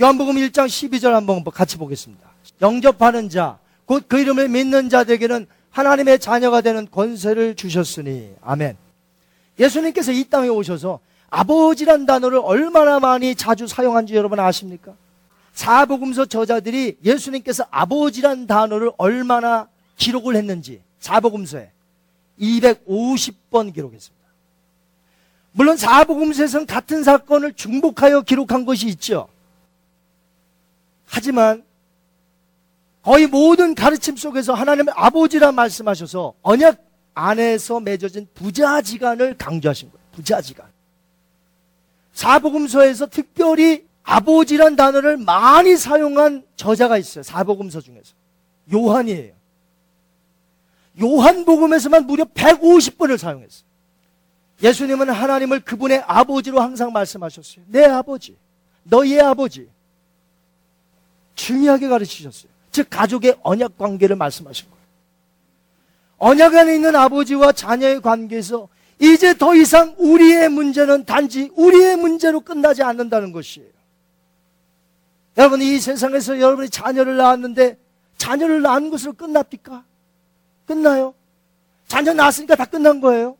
요한복음 1장 12절 한번 같이 보겠습니다. 영접하는 자, 곧 그 이름을 믿는 자들에게는 하나님의 자녀가 되는 권세를 주셨으니. 아멘. 예수님께서 이 땅에 오셔서 아버지란 단어를 얼마나 많이 자주 사용한지 여러분 아십니까? 사복음서 저자들이 예수님께서 아버지란 단어를 얼마나 기록을 했는지 사복음서에 250번 기록했습니다. 물론 사복음서에서는 같은 사건을 중복하여 기록한 것이 있죠. 하지만 거의 모든 가르침 속에서 하나님의 아버지라 말씀하셔서 언약 안에서 맺어진 부자지간을 강조하신 거예요. 부자지간. 사복음서에서 특별히 아버지란 단어를 많이 사용한 저자가 있어요. 사복음서 중에서. 요한이에요. 요한복음에서만 무려 150번을 사용했어요. 예수님은 하나님을 그분의 아버지로 항상 말씀하셨어요. 내 아버지, 너희의 아버지. 중요하게 가르치셨어요. 즉, 가족의 언약 관계를 말씀하신 거예요. 언약 안에 있는 아버지와 자녀의 관계에서 이제 더 이상 우리의 문제는 단지 우리의 문제로 끝나지 않는다는 것이에요. 여러분 이 세상에서 여러분이 자녀를 낳았는데 자녀를 낳은 것으로 끝납니까? 끝나요? 자녀 낳았으니까 다 끝난 거예요.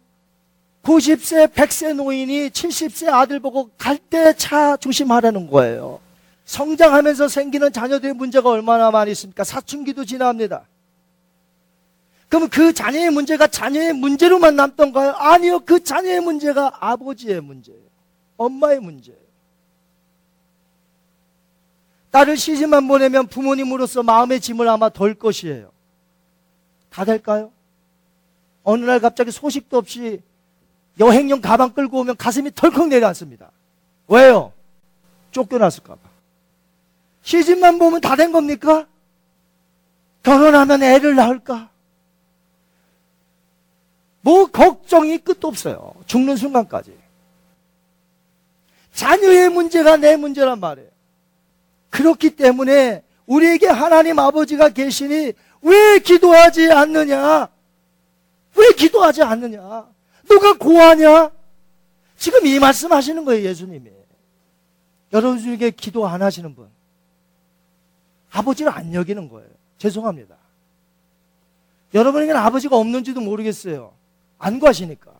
90세, 100세 노인이 70세 아들 보고 갈 때 차 조심하라는 거예요. 성장하면서 생기는 자녀들의 문제가 얼마나 많이 있습니까? 사춘기도 지납니다. 그러면 그 자녀의 문제가 자녀의 문제로만 남던가요? 아니요. 그 자녀의 문제가 아버지의 문제예요. 엄마의 문제예요. 딸을 시집만 보내면 부모님으로서 마음의 짐을 아마 덜 것이에요. 다 될까요? 어느 날 갑자기 소식도 없이 여행용 가방 끌고 오면 가슴이 덜컥 내려앉습니다. 왜요? 쫓겨났을까봐. 시집만 보면 다 된 겁니까? 결혼하면 애를 낳을까? 뭐 걱정이 끝도 없어요. 죽는 순간까지. 자녀의 문제가 내 문제란 말이에요. 그렇기 때문에 우리에게 하나님 아버지가 계시니 왜 기도하지 않느냐? 왜 기도하지 않느냐? 누가 고하냐? 지금 이 말씀 하시는 거예요, 예수님이. 여러분 중에 기도 안 하시는 분. 아버지를 안 여기는 거예요. 죄송합니다. 여러분에게는 아버지가 없는지도 모르겠어요. 안 구하시니까.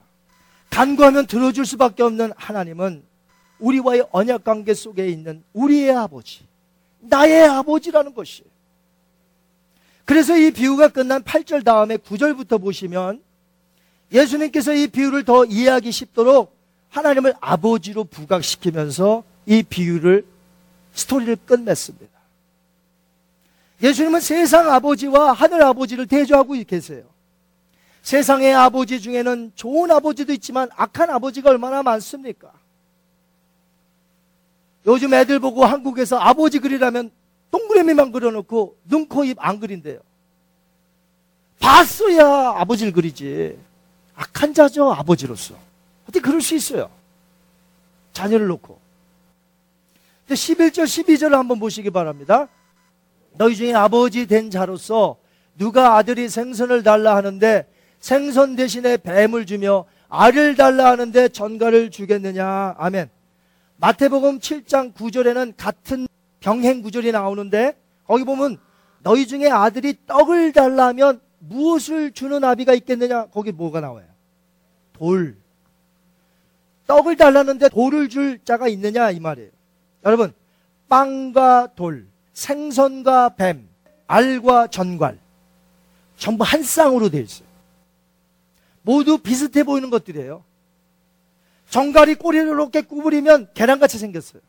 간구하면 들어줄 수밖에 없는 하나님은 우리와의 언약 관계 속에 있는 우리의 아버지, 나의 아버지라는 것이에요. 그래서 이 비유가 끝난 8절 다음에 9절부터 보시면 예수님께서 이 비유를 더 이해하기 쉽도록 하나님을 아버지로 부각시키면서 이 비유를 스토리를 끝냈습니다. 예수님은 세상 아버지와 하늘 아버지를 대조하고 계세요. 세상의 아버지 중에는 좋은 아버지도 있지만 악한 아버지가 얼마나 많습니까? 요즘 애들 보고 한국에서 아버지 그리라면 동그라미만 그려놓고 눈, 코, 입 안 그린대요. 봤어야 아버지를 그리지. 악한 자죠, 아버지로서. 어떻게 그럴 수 있어요? 자녀를 놓고. 11절, 12절을 한번 보시기 바랍니다. 너희 중에 아버지 된 자로서 누가 아들이 생선을 달라 하는데 생선 대신에 뱀을 주며 알을 달라 하는데 전가를 주겠느냐. 아멘. 마태복음 7장 9절에는 같은 병행 구절이 나오는데 거기 보면 너희 중에 아들이 떡을 달라면 무엇을 주는 아비가 있겠느냐? 거기 뭐가 나와요? 돌. 떡을 달라는데 돌을 줄 자가 있느냐? 이 말이에요. 여러분, 빵과 돌, 생선과 뱀, 알과 전갈. 전부 한 쌍으로 되어 있어요. 모두 비슷해 보이는 것들이에요. 정갈이 꼬리를 높게 구부리면 계란같이 생겼어요.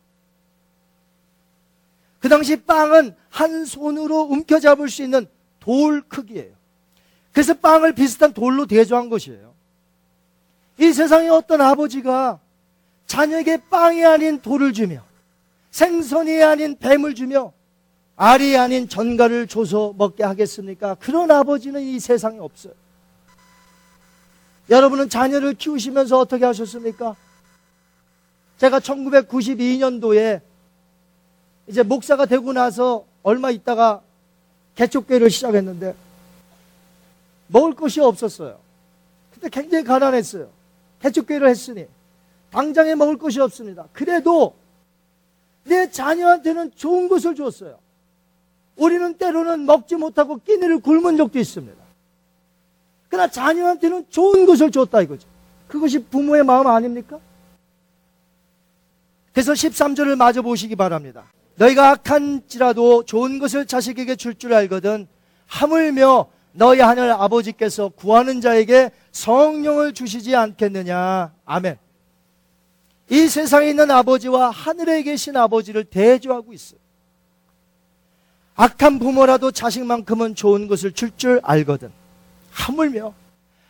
그 당시 빵은 한 손으로 움켜잡을 수 있는 돌 크기예요. 그래서 빵을 비슷한 돌로 대조한 것이에요. 이 세상에 어떤 아버지가 자녀에게 빵이 아닌 돌을 주며 생선이 아닌 뱀을 주며 알이 아닌 전갈을 줘서 먹게 하겠습니까? 그런 아버지는 이 세상에 없어요. 여러분은 자녀를 키우시면서 어떻게 하셨습니까? 제가 1992년도에 이제 목사가 되고 나서 얼마 있다가 개척교회를 시작했는데 먹을 것이 없었어요. 그때 굉장히 가난했어요. 개척교회를 했으니 당장에 먹을 것이 없습니다. 그래도 내 자녀한테는 좋은 것을 줬어요. 우리는 때로는 먹지 못하고 끼니를 굶은 적도 있습니다. 그러나 자녀한테는 좋은 것을 줬다 이거죠. 그것이 부모의 마음 아닙니까? 그래서 13절을 마저 보시기 바랍니다. 너희가 악한지라도 좋은 것을 자식에게 줄줄 줄 알거든 하물며 너희 하늘 아버지께서 구하는 자에게 성령을 주시지 않겠느냐. 아멘. 이 세상에 있는 아버지와 하늘에 계신 아버지를 대조하고 있어요. 악한 부모라도 자식만큼은 좋은 것을 줄줄 줄 알거든. 하물며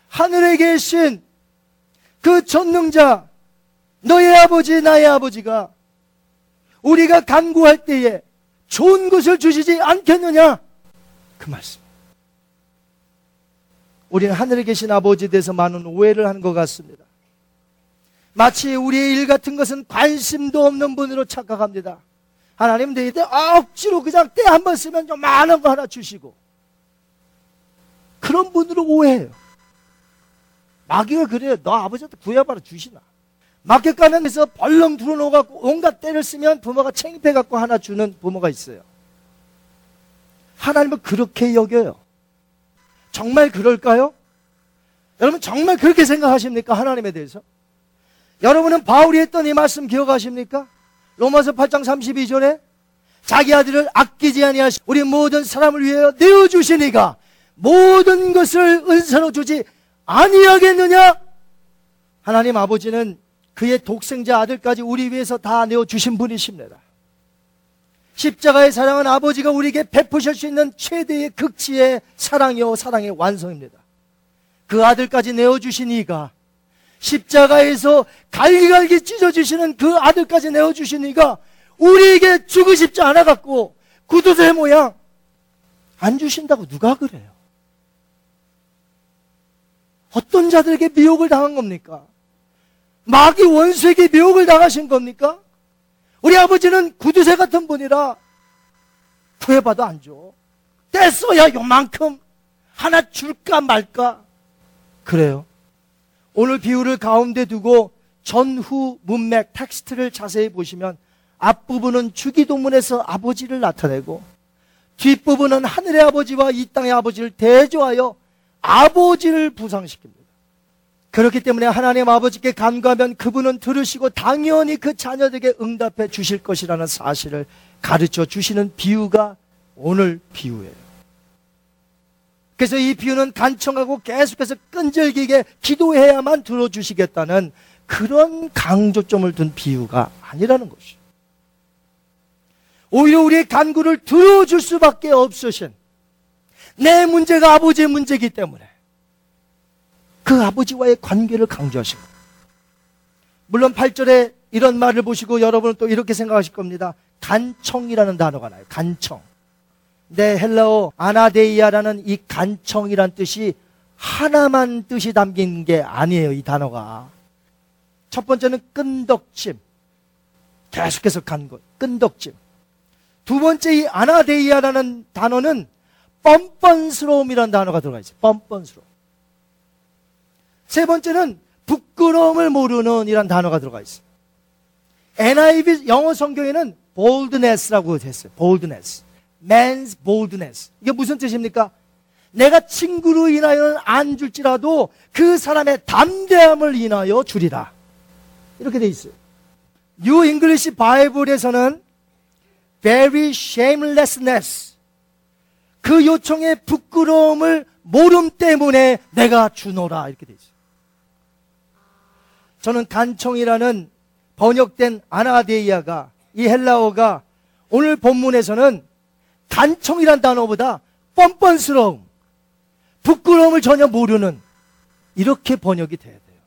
하늘에 계신 그 전능자 너의 아버지 나의 아버지가 우리가 간구할 때에 좋은 것을 주시지 않겠느냐? 그 말씀. 우리는 하늘에 계신 아버지에 대해서 많은 오해를 하는 것 같습니다. 마치 우리의 일 같은 것은 관심도 없는 분으로 착각합니다. 하나님 내때 억지로 그냥 때 한 번 쓰면 좀 많은 거 하나 주시고 그런 분으로 오해해요. 마귀가 그래요. 너 아버지한테 구해봐라 주시나. 마켓 가면서 벌렁 들어놓아갖고 온갖 때를 쓰면 부모가 챙입해갖고 하나 주는 부모가 있어요. 하나님은 그렇게 여겨요. 정말 그럴까요? 여러분 정말 그렇게 생각하십니까? 하나님에 대해서? 여러분은 바울이 했던 이 말씀 기억하십니까? 로마서 8장 32절에 자기 아들을 아끼지 아니하시 우리 모든 사람을 위하여 내어 주시니가 모든 것을 은사로 주지 아니하겠느냐? 하나님 아버지는 그의 독생자 아들까지 우리 위해서 다 내어 주신 분이십니다. 십자가의 사랑은 아버지가 우리에게 베푸실 수 있는 최대의 극치의 사랑이요 사랑의 완성입니다. 그 아들까지 내어 주신 이가 십자가에서 갈기갈기 찢어주시는 그 아들까지 내어 주신 이가 우리에게 주고 싶지 않아 갖고 구두쇠 모양 안 주신다고 누가 그래요? 어떤 자들에게 미혹을 당한 겁니까? 마귀 원수에게 미혹을 당하신 겁니까? 우리 아버지는 구두쇠 같은 분이라 구해봐도 안 줘. 떼써야 요만큼 하나 줄까 말까? 그래요. 오늘 비유를 가운데 두고 전후 문맥 텍스트를 자세히 보시면 앞부분은 주기도문에서 아버지를 나타내고 뒷부분은 하늘의 아버지와 이 땅의 아버지를 대조하여 아버지를 부상시킵니다. 그렇기 때문에 하나님 아버지께 간구하면 그분은 들으시고 당연히 그 자녀들에게 응답해 주실 것이라는 사실을 가르쳐 주시는 비유가 오늘 비유예요. 그래서 이 비유는 간청하고 계속해서 끈질기게 기도해야만 들어주시겠다는 그런 강조점을 둔 비유가 아니라는 것이죠. 오히려 우리의 간구를 들어줄 수밖에 없으신 내 문제가 아버지의 문제이기 때문에 그 아버지와의 관계를 강조하신 거예요. 물론 8절에 이런 말을 보시고 여러분은 또 이렇게 생각하실 겁니다. 간청이라는 단어가 나요. 간청. 네, 헬라어 아나데이아라는 이 간청이란 뜻이 하나만 뜻이 담긴 게 아니에요, 이 단어가. 첫 번째는 끈덕짐. 계속해서 간 것. 끈덕짐. 두 번째 이 아나데이아라는 단어는 뻔뻔스러움이라는 단어가 들어가 있어요. 뻔뻔스러움. 세 번째는 부끄러움을 모르는 이란 단어가 들어가 있어요. NIV 영어 성경에는 boldness라고 됐어요. boldness. man's boldness. 이게 무슨 뜻입니까? 내가 친구로 인하여는 안 줄지라도 그 사람의 담대함을 인하여 주리라. 이렇게 돼 있어요. New English Bible에서는 very shamelessness. 그 요청의 부끄러움을 모름 때문에 내가 주노라. 이렇게 돼 있어요. 저는 간청이라는 번역된 아나데이아가 이 헬라어가 오늘 본문에서는 간청이란 단어보다 뻔뻔스러움, 부끄러움을 전혀 모르는 이렇게 번역이 돼야 돼요.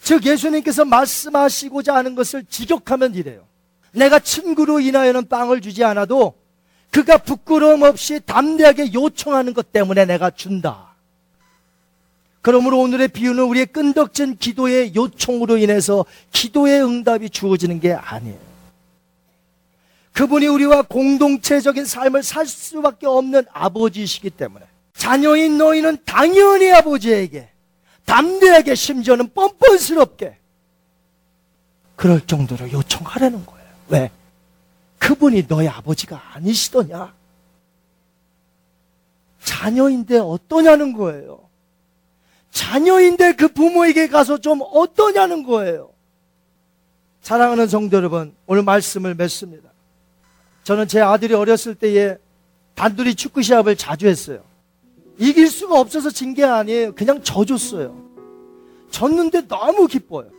즉 예수님께서 말씀하시고자 하는 것을 직역하면 이래요. 내가 친구로 인하여는 빵을 주지 않아도 그가 부끄러움 없이 담대하게 요청하는 것 때문에 내가 준다. 그러므로 오늘의 비유는 우리의 끈덕진 기도의 요청으로 인해서 기도의 응답이 주어지는 게 아니에요. 그분이 우리와 공동체적인 삶을 살 수밖에 없는 아버지이시기 때문에 자녀인 너희는 당연히 아버지에게 담대하게 심지어는 뻔뻔스럽게 그럴 정도로 요청하라는 거예요. 왜? 그분이 너의 아버지가 아니시더냐? 자녀인데 어떠냐는 거예요. 자녀인데 그 부모에게 가서 좀 어떠냐는 거예요. 사랑하는 성도 여러분, 오늘 말씀을 맺습니다. 저는 제 아들이 어렸을 때에 단둘이 축구 시합을 자주 했어요. 이길 수가 없어서 진 게 아니에요. 그냥 져줬어요. 졌는데 너무 기뻐요.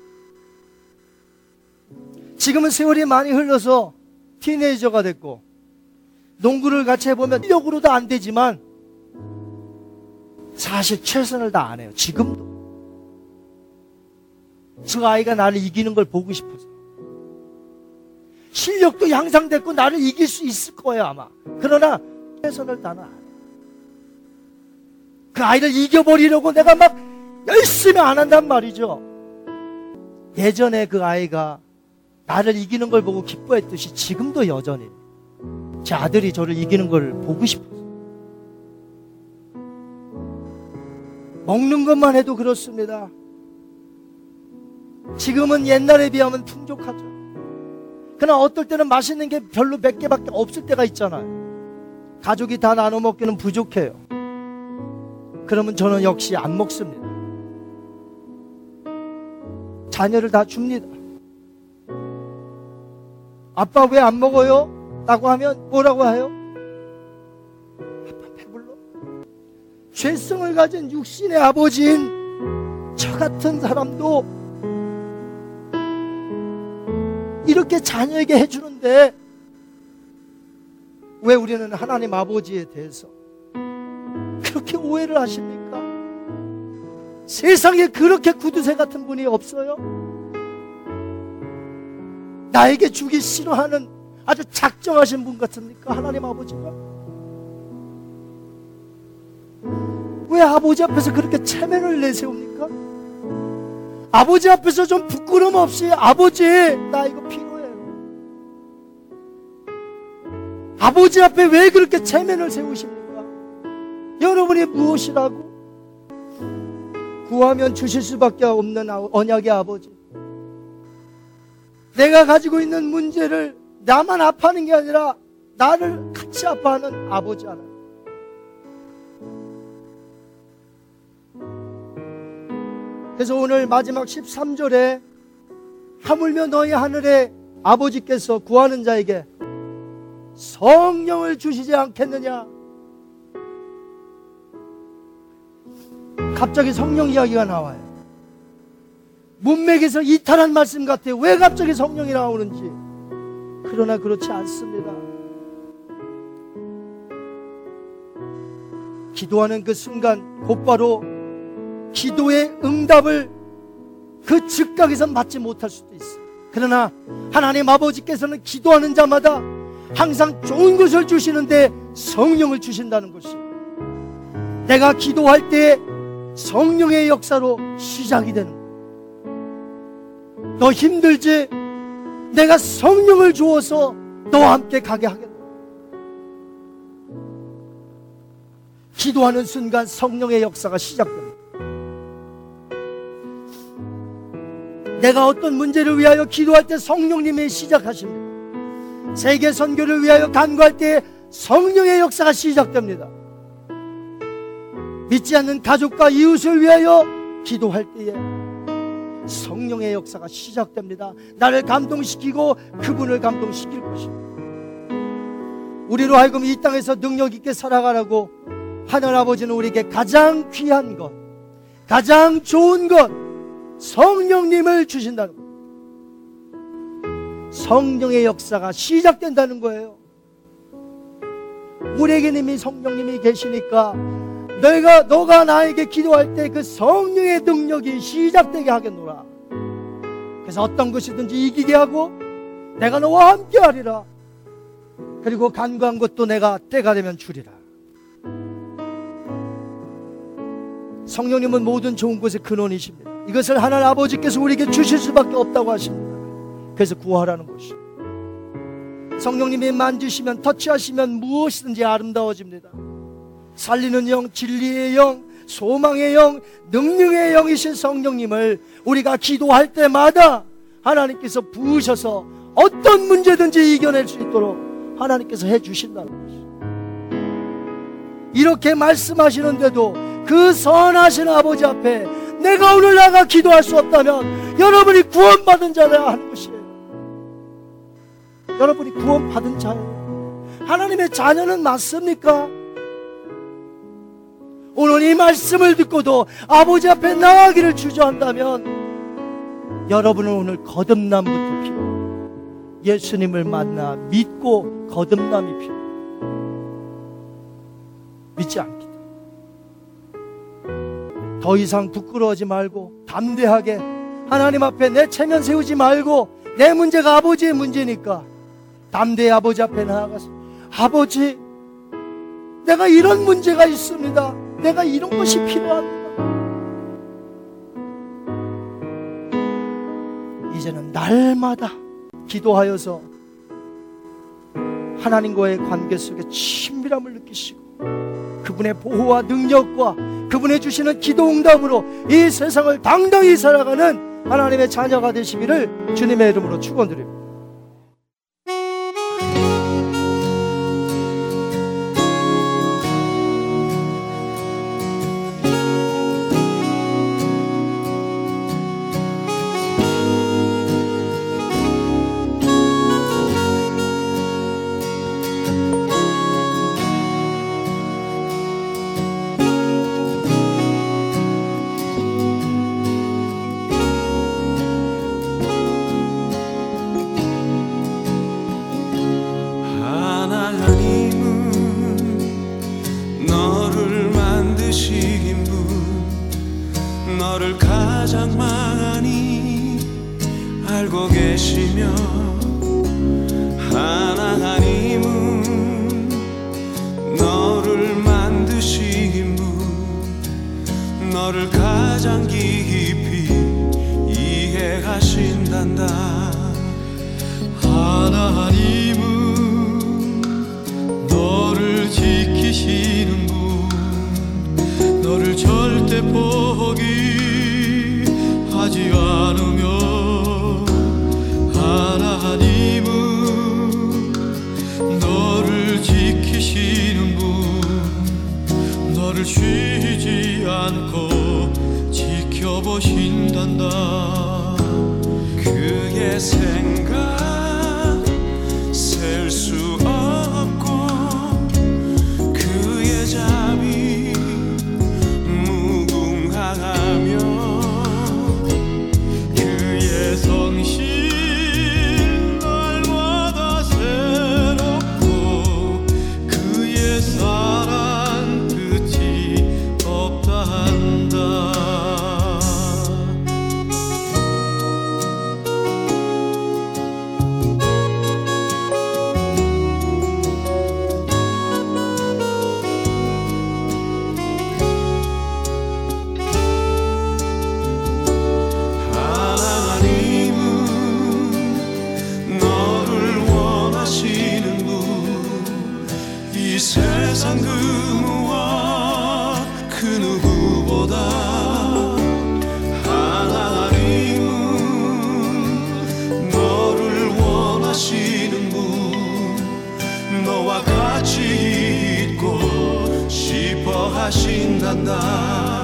지금은 세월이 많이 흘러서 티네이저가 됐고, 농구를 같이 해보면력으로도 안 되지만, 사실 최선을 다 안 해요. 지금도. 그 아이가 나를 이기는 걸 보고 싶어서. 실력도 향상됐고 나를 이길 수 있을 거예요, 아마. 그러나 최선을 다는 안 해요. 그 아이를 이겨버리려고 내가 막 열심히 안 한단 말이죠. 예전에 그 아이가 나를 이기는 걸 보고 기뻐했듯이 지금도 여전히 제 아들이 저를 이기는 걸 보고 싶어서. 먹는 것만 해도 그렇습니다. 지금은 옛날에 비하면 풍족하죠. 그러나 어떨 때는 맛있는 게 별로 몇 개밖에 없을 때가 있잖아요. 가족이 다 나눠 먹기는 부족해요. 그러면 저는 역시 안 먹습니다. 자녀를 다 줍니다. 아빠 왜 안 먹어요? 라고 하면 뭐라고 해요? 아빠 배불러. 죄성을 가진 육신의 아버지인 저 같은 사람도 이렇게 자녀에게 해주는데 왜 우리는 하나님 아버지에 대해서 그렇게 오해를 하십니까? 세상에 그렇게 구두쇠 같은 분이 없어요? 나에게 주기 싫어하는 아주 작정하신 분 같습니까? 하나님 아버지가? 왜 아버지 앞에서 그렇게 체면을 내세웁니까? 아버지 앞에서 좀 부끄럼 없이 아버지 나 이거 필요해요. 아버지 앞에 왜 그렇게 체면을 세우십니까? 여러분이 무엇이라고? 구하면 주실 수밖에 없는 언약의 아버지. 내가 가지고 있는 문제를 나만 아파하는 게 아니라 나를 같이 아파하는 아버지 하나. 그래서 오늘 마지막 13절에 하물며 너희 하늘의 아버지께서 구하는 자에게 성령을 주시지 않겠느냐? 갑자기 성령 이야기가 나와요. 문맥에서 이탈한 말씀 같아요. 왜 갑자기 성령이 나오는지. 그러나 그렇지 않습니다. 기도하는 그 순간 곧바로 기도의 응답을 그 즉각에서 맞지 못할 수도 있어요. 그러나 하나님 아버지께서는 기도하는 자마다 항상 좋은 것을 주시는데 성령을 주신다는 것이 내가 기도할 때 성령의 역사로 시작이 되는. 너 힘들지? 내가 성령을 주어서 너와 함께 가게 하겠다. 기도하는 순간 성령의 역사가 시작됩니다. 내가 어떤 문제를 위하여 기도할 때 성령님이 시작하십니다. 세계 선교를 위하여 간구할 때 성령의 역사가 시작됩니다. 믿지 않는 가족과 이웃을 위하여 기도할 때에 성령의 역사가 시작됩니다. 나를 감동시키고 그분을 감동시킬 것입니다. 우리로 하여금 이 땅에서 능력 있게 살아가라고 하늘 아버지는 우리에게 가장 귀한 것, 가장 좋은 것, 성령님을 주신다는 것. 성령의 역사가 시작된다는 거예요. 우리에게는 이미 성령님이 계시니까 내가 너가 나에게 기도할 때 그 성령의 능력이 시작되게 하겠노라. 그래서 어떤 것이든지 이기게 하고 내가 너와 함께 하리라. 그리고 간구한 것도 내가 때가 되면 주리라. 성령님은 모든 좋은 것의 근원이십니다. 이것을 하나님 아버지께서 우리에게 주실 수밖에 없다고 하십니다. 그래서 구하라는 것이. 성령님이 만지시면 터치하시면 무엇이든지 아름다워집니다. 살리는 영, 진리의 영, 소망의 영, 능력의 영이신 성령님을 우리가 기도할 때마다 하나님께서 부으셔서 어떤 문제든지 이겨낼 수 있도록 하나님께서 해 주신다는 것이. 이렇게 말씀하시는데도 그 선하신 아버지 앞에 내가 오늘 나가 기도할 수 없다면 여러분이 구원받은 자라 하는 것이에요. 여러분이 구원받은 자예요. 하나님의 자녀는 맞습니까? 오늘 이 말씀을 듣고도 아버지 앞에 나가기를 주저한다면 여러분은 오늘 거듭남부터 필요. 예수님을 만나 믿고 거듭남이 필요. 믿지 않기 더 이상 부끄러워하지 말고 담대하게 하나님 앞에 내 체면 세우지 말고 내 문제가 아버지의 문제니까 담대히 아버지 앞에 나아가서 아버지 내가 이런 문제가 있습니다. 내가 이런 것이 필요합니다. 이제는 날마다 기도하여서 하나님과의 관계 속에 친밀함을 느끼시고 그분의 보호와 능력과 그분의 주시는 기도 응답으로 이 세상을 당당히 살아가는 하나님의 자녀가 되시기를 주님의 이름으로 축원드립니다. 세상 그 무엇 그 누구보다 하나님은 너를 원하시는 분 너와 같이 있고 싶어 하신단다.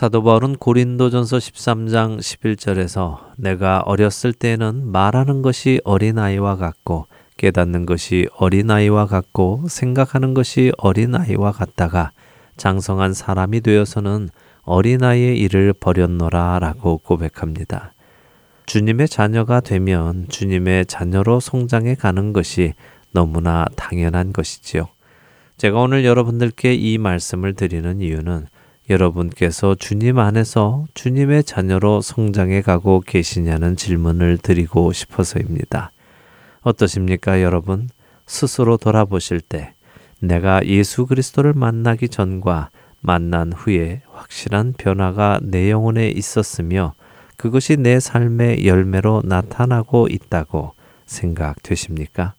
사도 바울은 고린도전서 13장 11절에서 내가 어렸을 때에는 말하는 것이 어린아이와 같고 깨닫는 것이 어린아이와 같고 생각하는 것이 어린아이와 같다가 장성한 사람이 되어서는 어린아이의 일을 버렸노라 라고 고백합니다. 주님의 자녀가 되면 주님의 자녀로 성장해 가는 것이 너무나 당연한 것이지요. 제가 오늘 여러분들께 이 말씀을 드리는 이유는 여러분께서 주님 안에서 주님의 자녀로 성장해 가고 계시냐는 질문을 드리고 싶어서입니다. 어떠십니까, 여러분? 스스로 돌아보실 때 내가 예수 그리스도를 만나기 전과 만난 후에 확실한 변화가 내 영혼에 있었으며 그것이 내 삶의 열매로 나타나고 있다고 생각되십니까?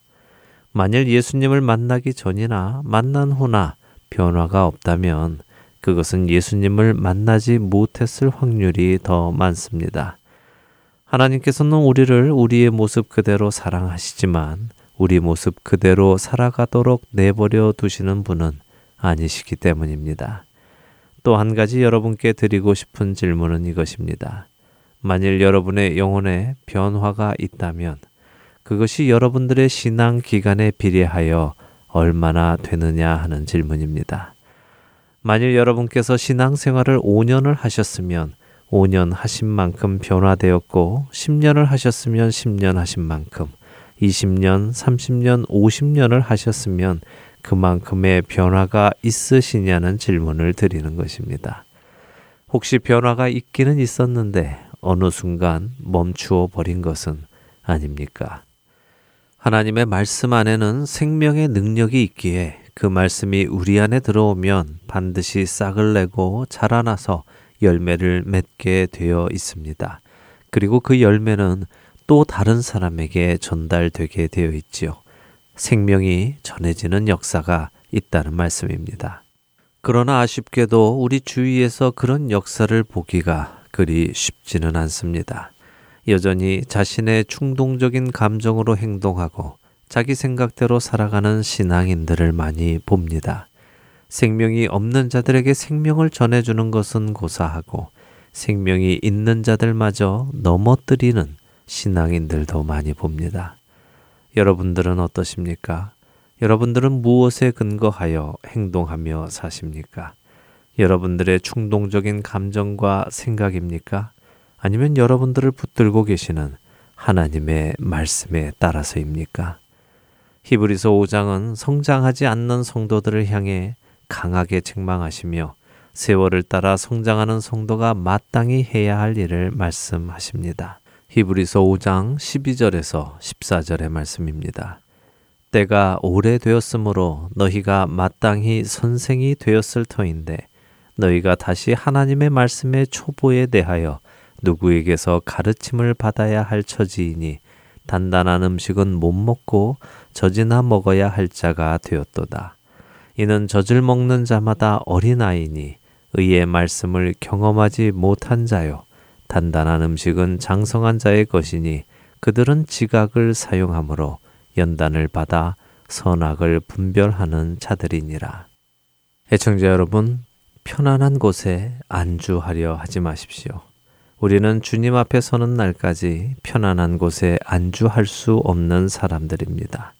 만일 예수님을 만나기 전이나 만난 후나 변화가 없다면 그것은 예수님을 만나지 못했을 확률이 더 많습니다. 하나님께서는 우리를 우리의 모습 그대로 사랑하시지만 우리 모습 그대로 살아가도록 내버려 두시는 분은 아니시기 때문입니다. 또 한 가지 여러분께 드리고 싶은 질문은 이것입니다. 만일 여러분의 영혼에 변화가 있다면 그것이 여러분들의 신앙 기간에 비례하여 얼마나 되느냐 하는 질문입니다. 만일 여러분께서 신앙생활을 5년을 하셨으면 5년 하신 만큼 변화되었고 10년을 하셨으면 10년 하신 만큼 20년, 30년, 50년을 하셨으면 그만큼의 변화가 있으시냐는 질문을 드리는 것입니다. 혹시 변화가 있기는 있었는데 어느 순간 멈추어 버린 것은 아닙니까? 하나님의 말씀 안에는 생명의 능력이 있기에 그 말씀이 우리 안에 들어오면 반드시 싹을 내고 자라나서 열매를 맺게 되어 있습니다. 그리고 그 열매는 또 다른 사람에게 전달되게 되어 있지요. 생명이 전해지는 역사가 있다는 말씀입니다. 그러나 아쉽게도 우리 주위에서 그런 역사를 보기가 그리 쉽지는 않습니다. 여전히 자신의 충동적인 감정으로 행동하고 자기 생각대로 살아가는 신앙인들을 많이 봅니다. 생명이 없는 자들에게 생명을 전해주는 것은 고사하고 생명이 있는 자들마저 넘어뜨리는 신앙인들도 많이 봅니다. 여러분들은 어떠십니까? 여러분들은 무엇에 근거하여 행동하며 사십니까? 여러분들의 충동적인 감정과 생각입니까? 아니면 여러분들을 붙들고 계시는 하나님의 말씀에 따라서입니까? 히브리서 5장은 성장하지 않는 성도들을 향해 강하게 책망하시며 세월을 따라 성장하는 성도가 마땅히 해야 할 일을 말씀하십니다. 히브리서 5장 12절에서 14절의 말씀입니다. 때가 오래되었으므로 너희가 마땅히 선생이 되었을 터인데 너희가 다시 하나님의 말씀의 초보에 대하여 누구에게서 가르침을 받아야 할 처지이니 단단한 음식은 못 먹고 젖이나 먹어야 할 자가 되었도다. 이는 젖을 먹는 자마다 어린아이니 의의 말씀을 경험하지 못한 자요. 단단한 음식은 장성한 자의 것이니 그들은 지각을 사용하므로 연단을 받아 선악을 분별하는 자들이니라. 애청자 여러분, 편안한 곳에 안주하려 하지 마십시오. 우리는 주님 앞에 서는 날까지 편안한 곳에 안주할 수 없는 사람들입니다.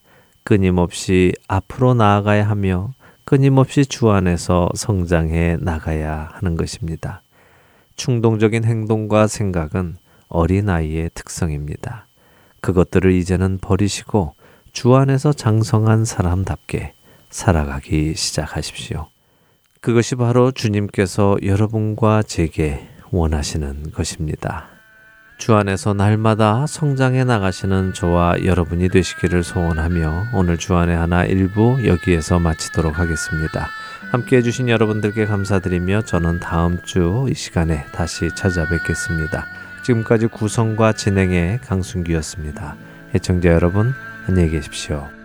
끊임없이 앞으로 나아가야 하며 끊임없이 주 안에서 성장해 나가야 하는 것입니다. 충동적인 행동과 생각은 어린아이의 특성입니다. 그것들을 이제는 버리시고 주 안에서 장성한 사람답게 살아가기 시작하십시오. 그것이 바로 주님께서 여러분과 제게 원하시는 것입니다. 주 안에서 날마다 성장해 나가시는 저와 여러분이 되시기를 소원하며 오늘 주안의 하나 일부 여기에서 마치도록 하겠습니다. 함께 해주신 여러분들께 감사드리며 저는 다음 주 이 시간에 다시 찾아뵙겠습니다. 지금까지 구성과 진행의 강순기였습니다. 해청자 여러분 안녕히 계십시오.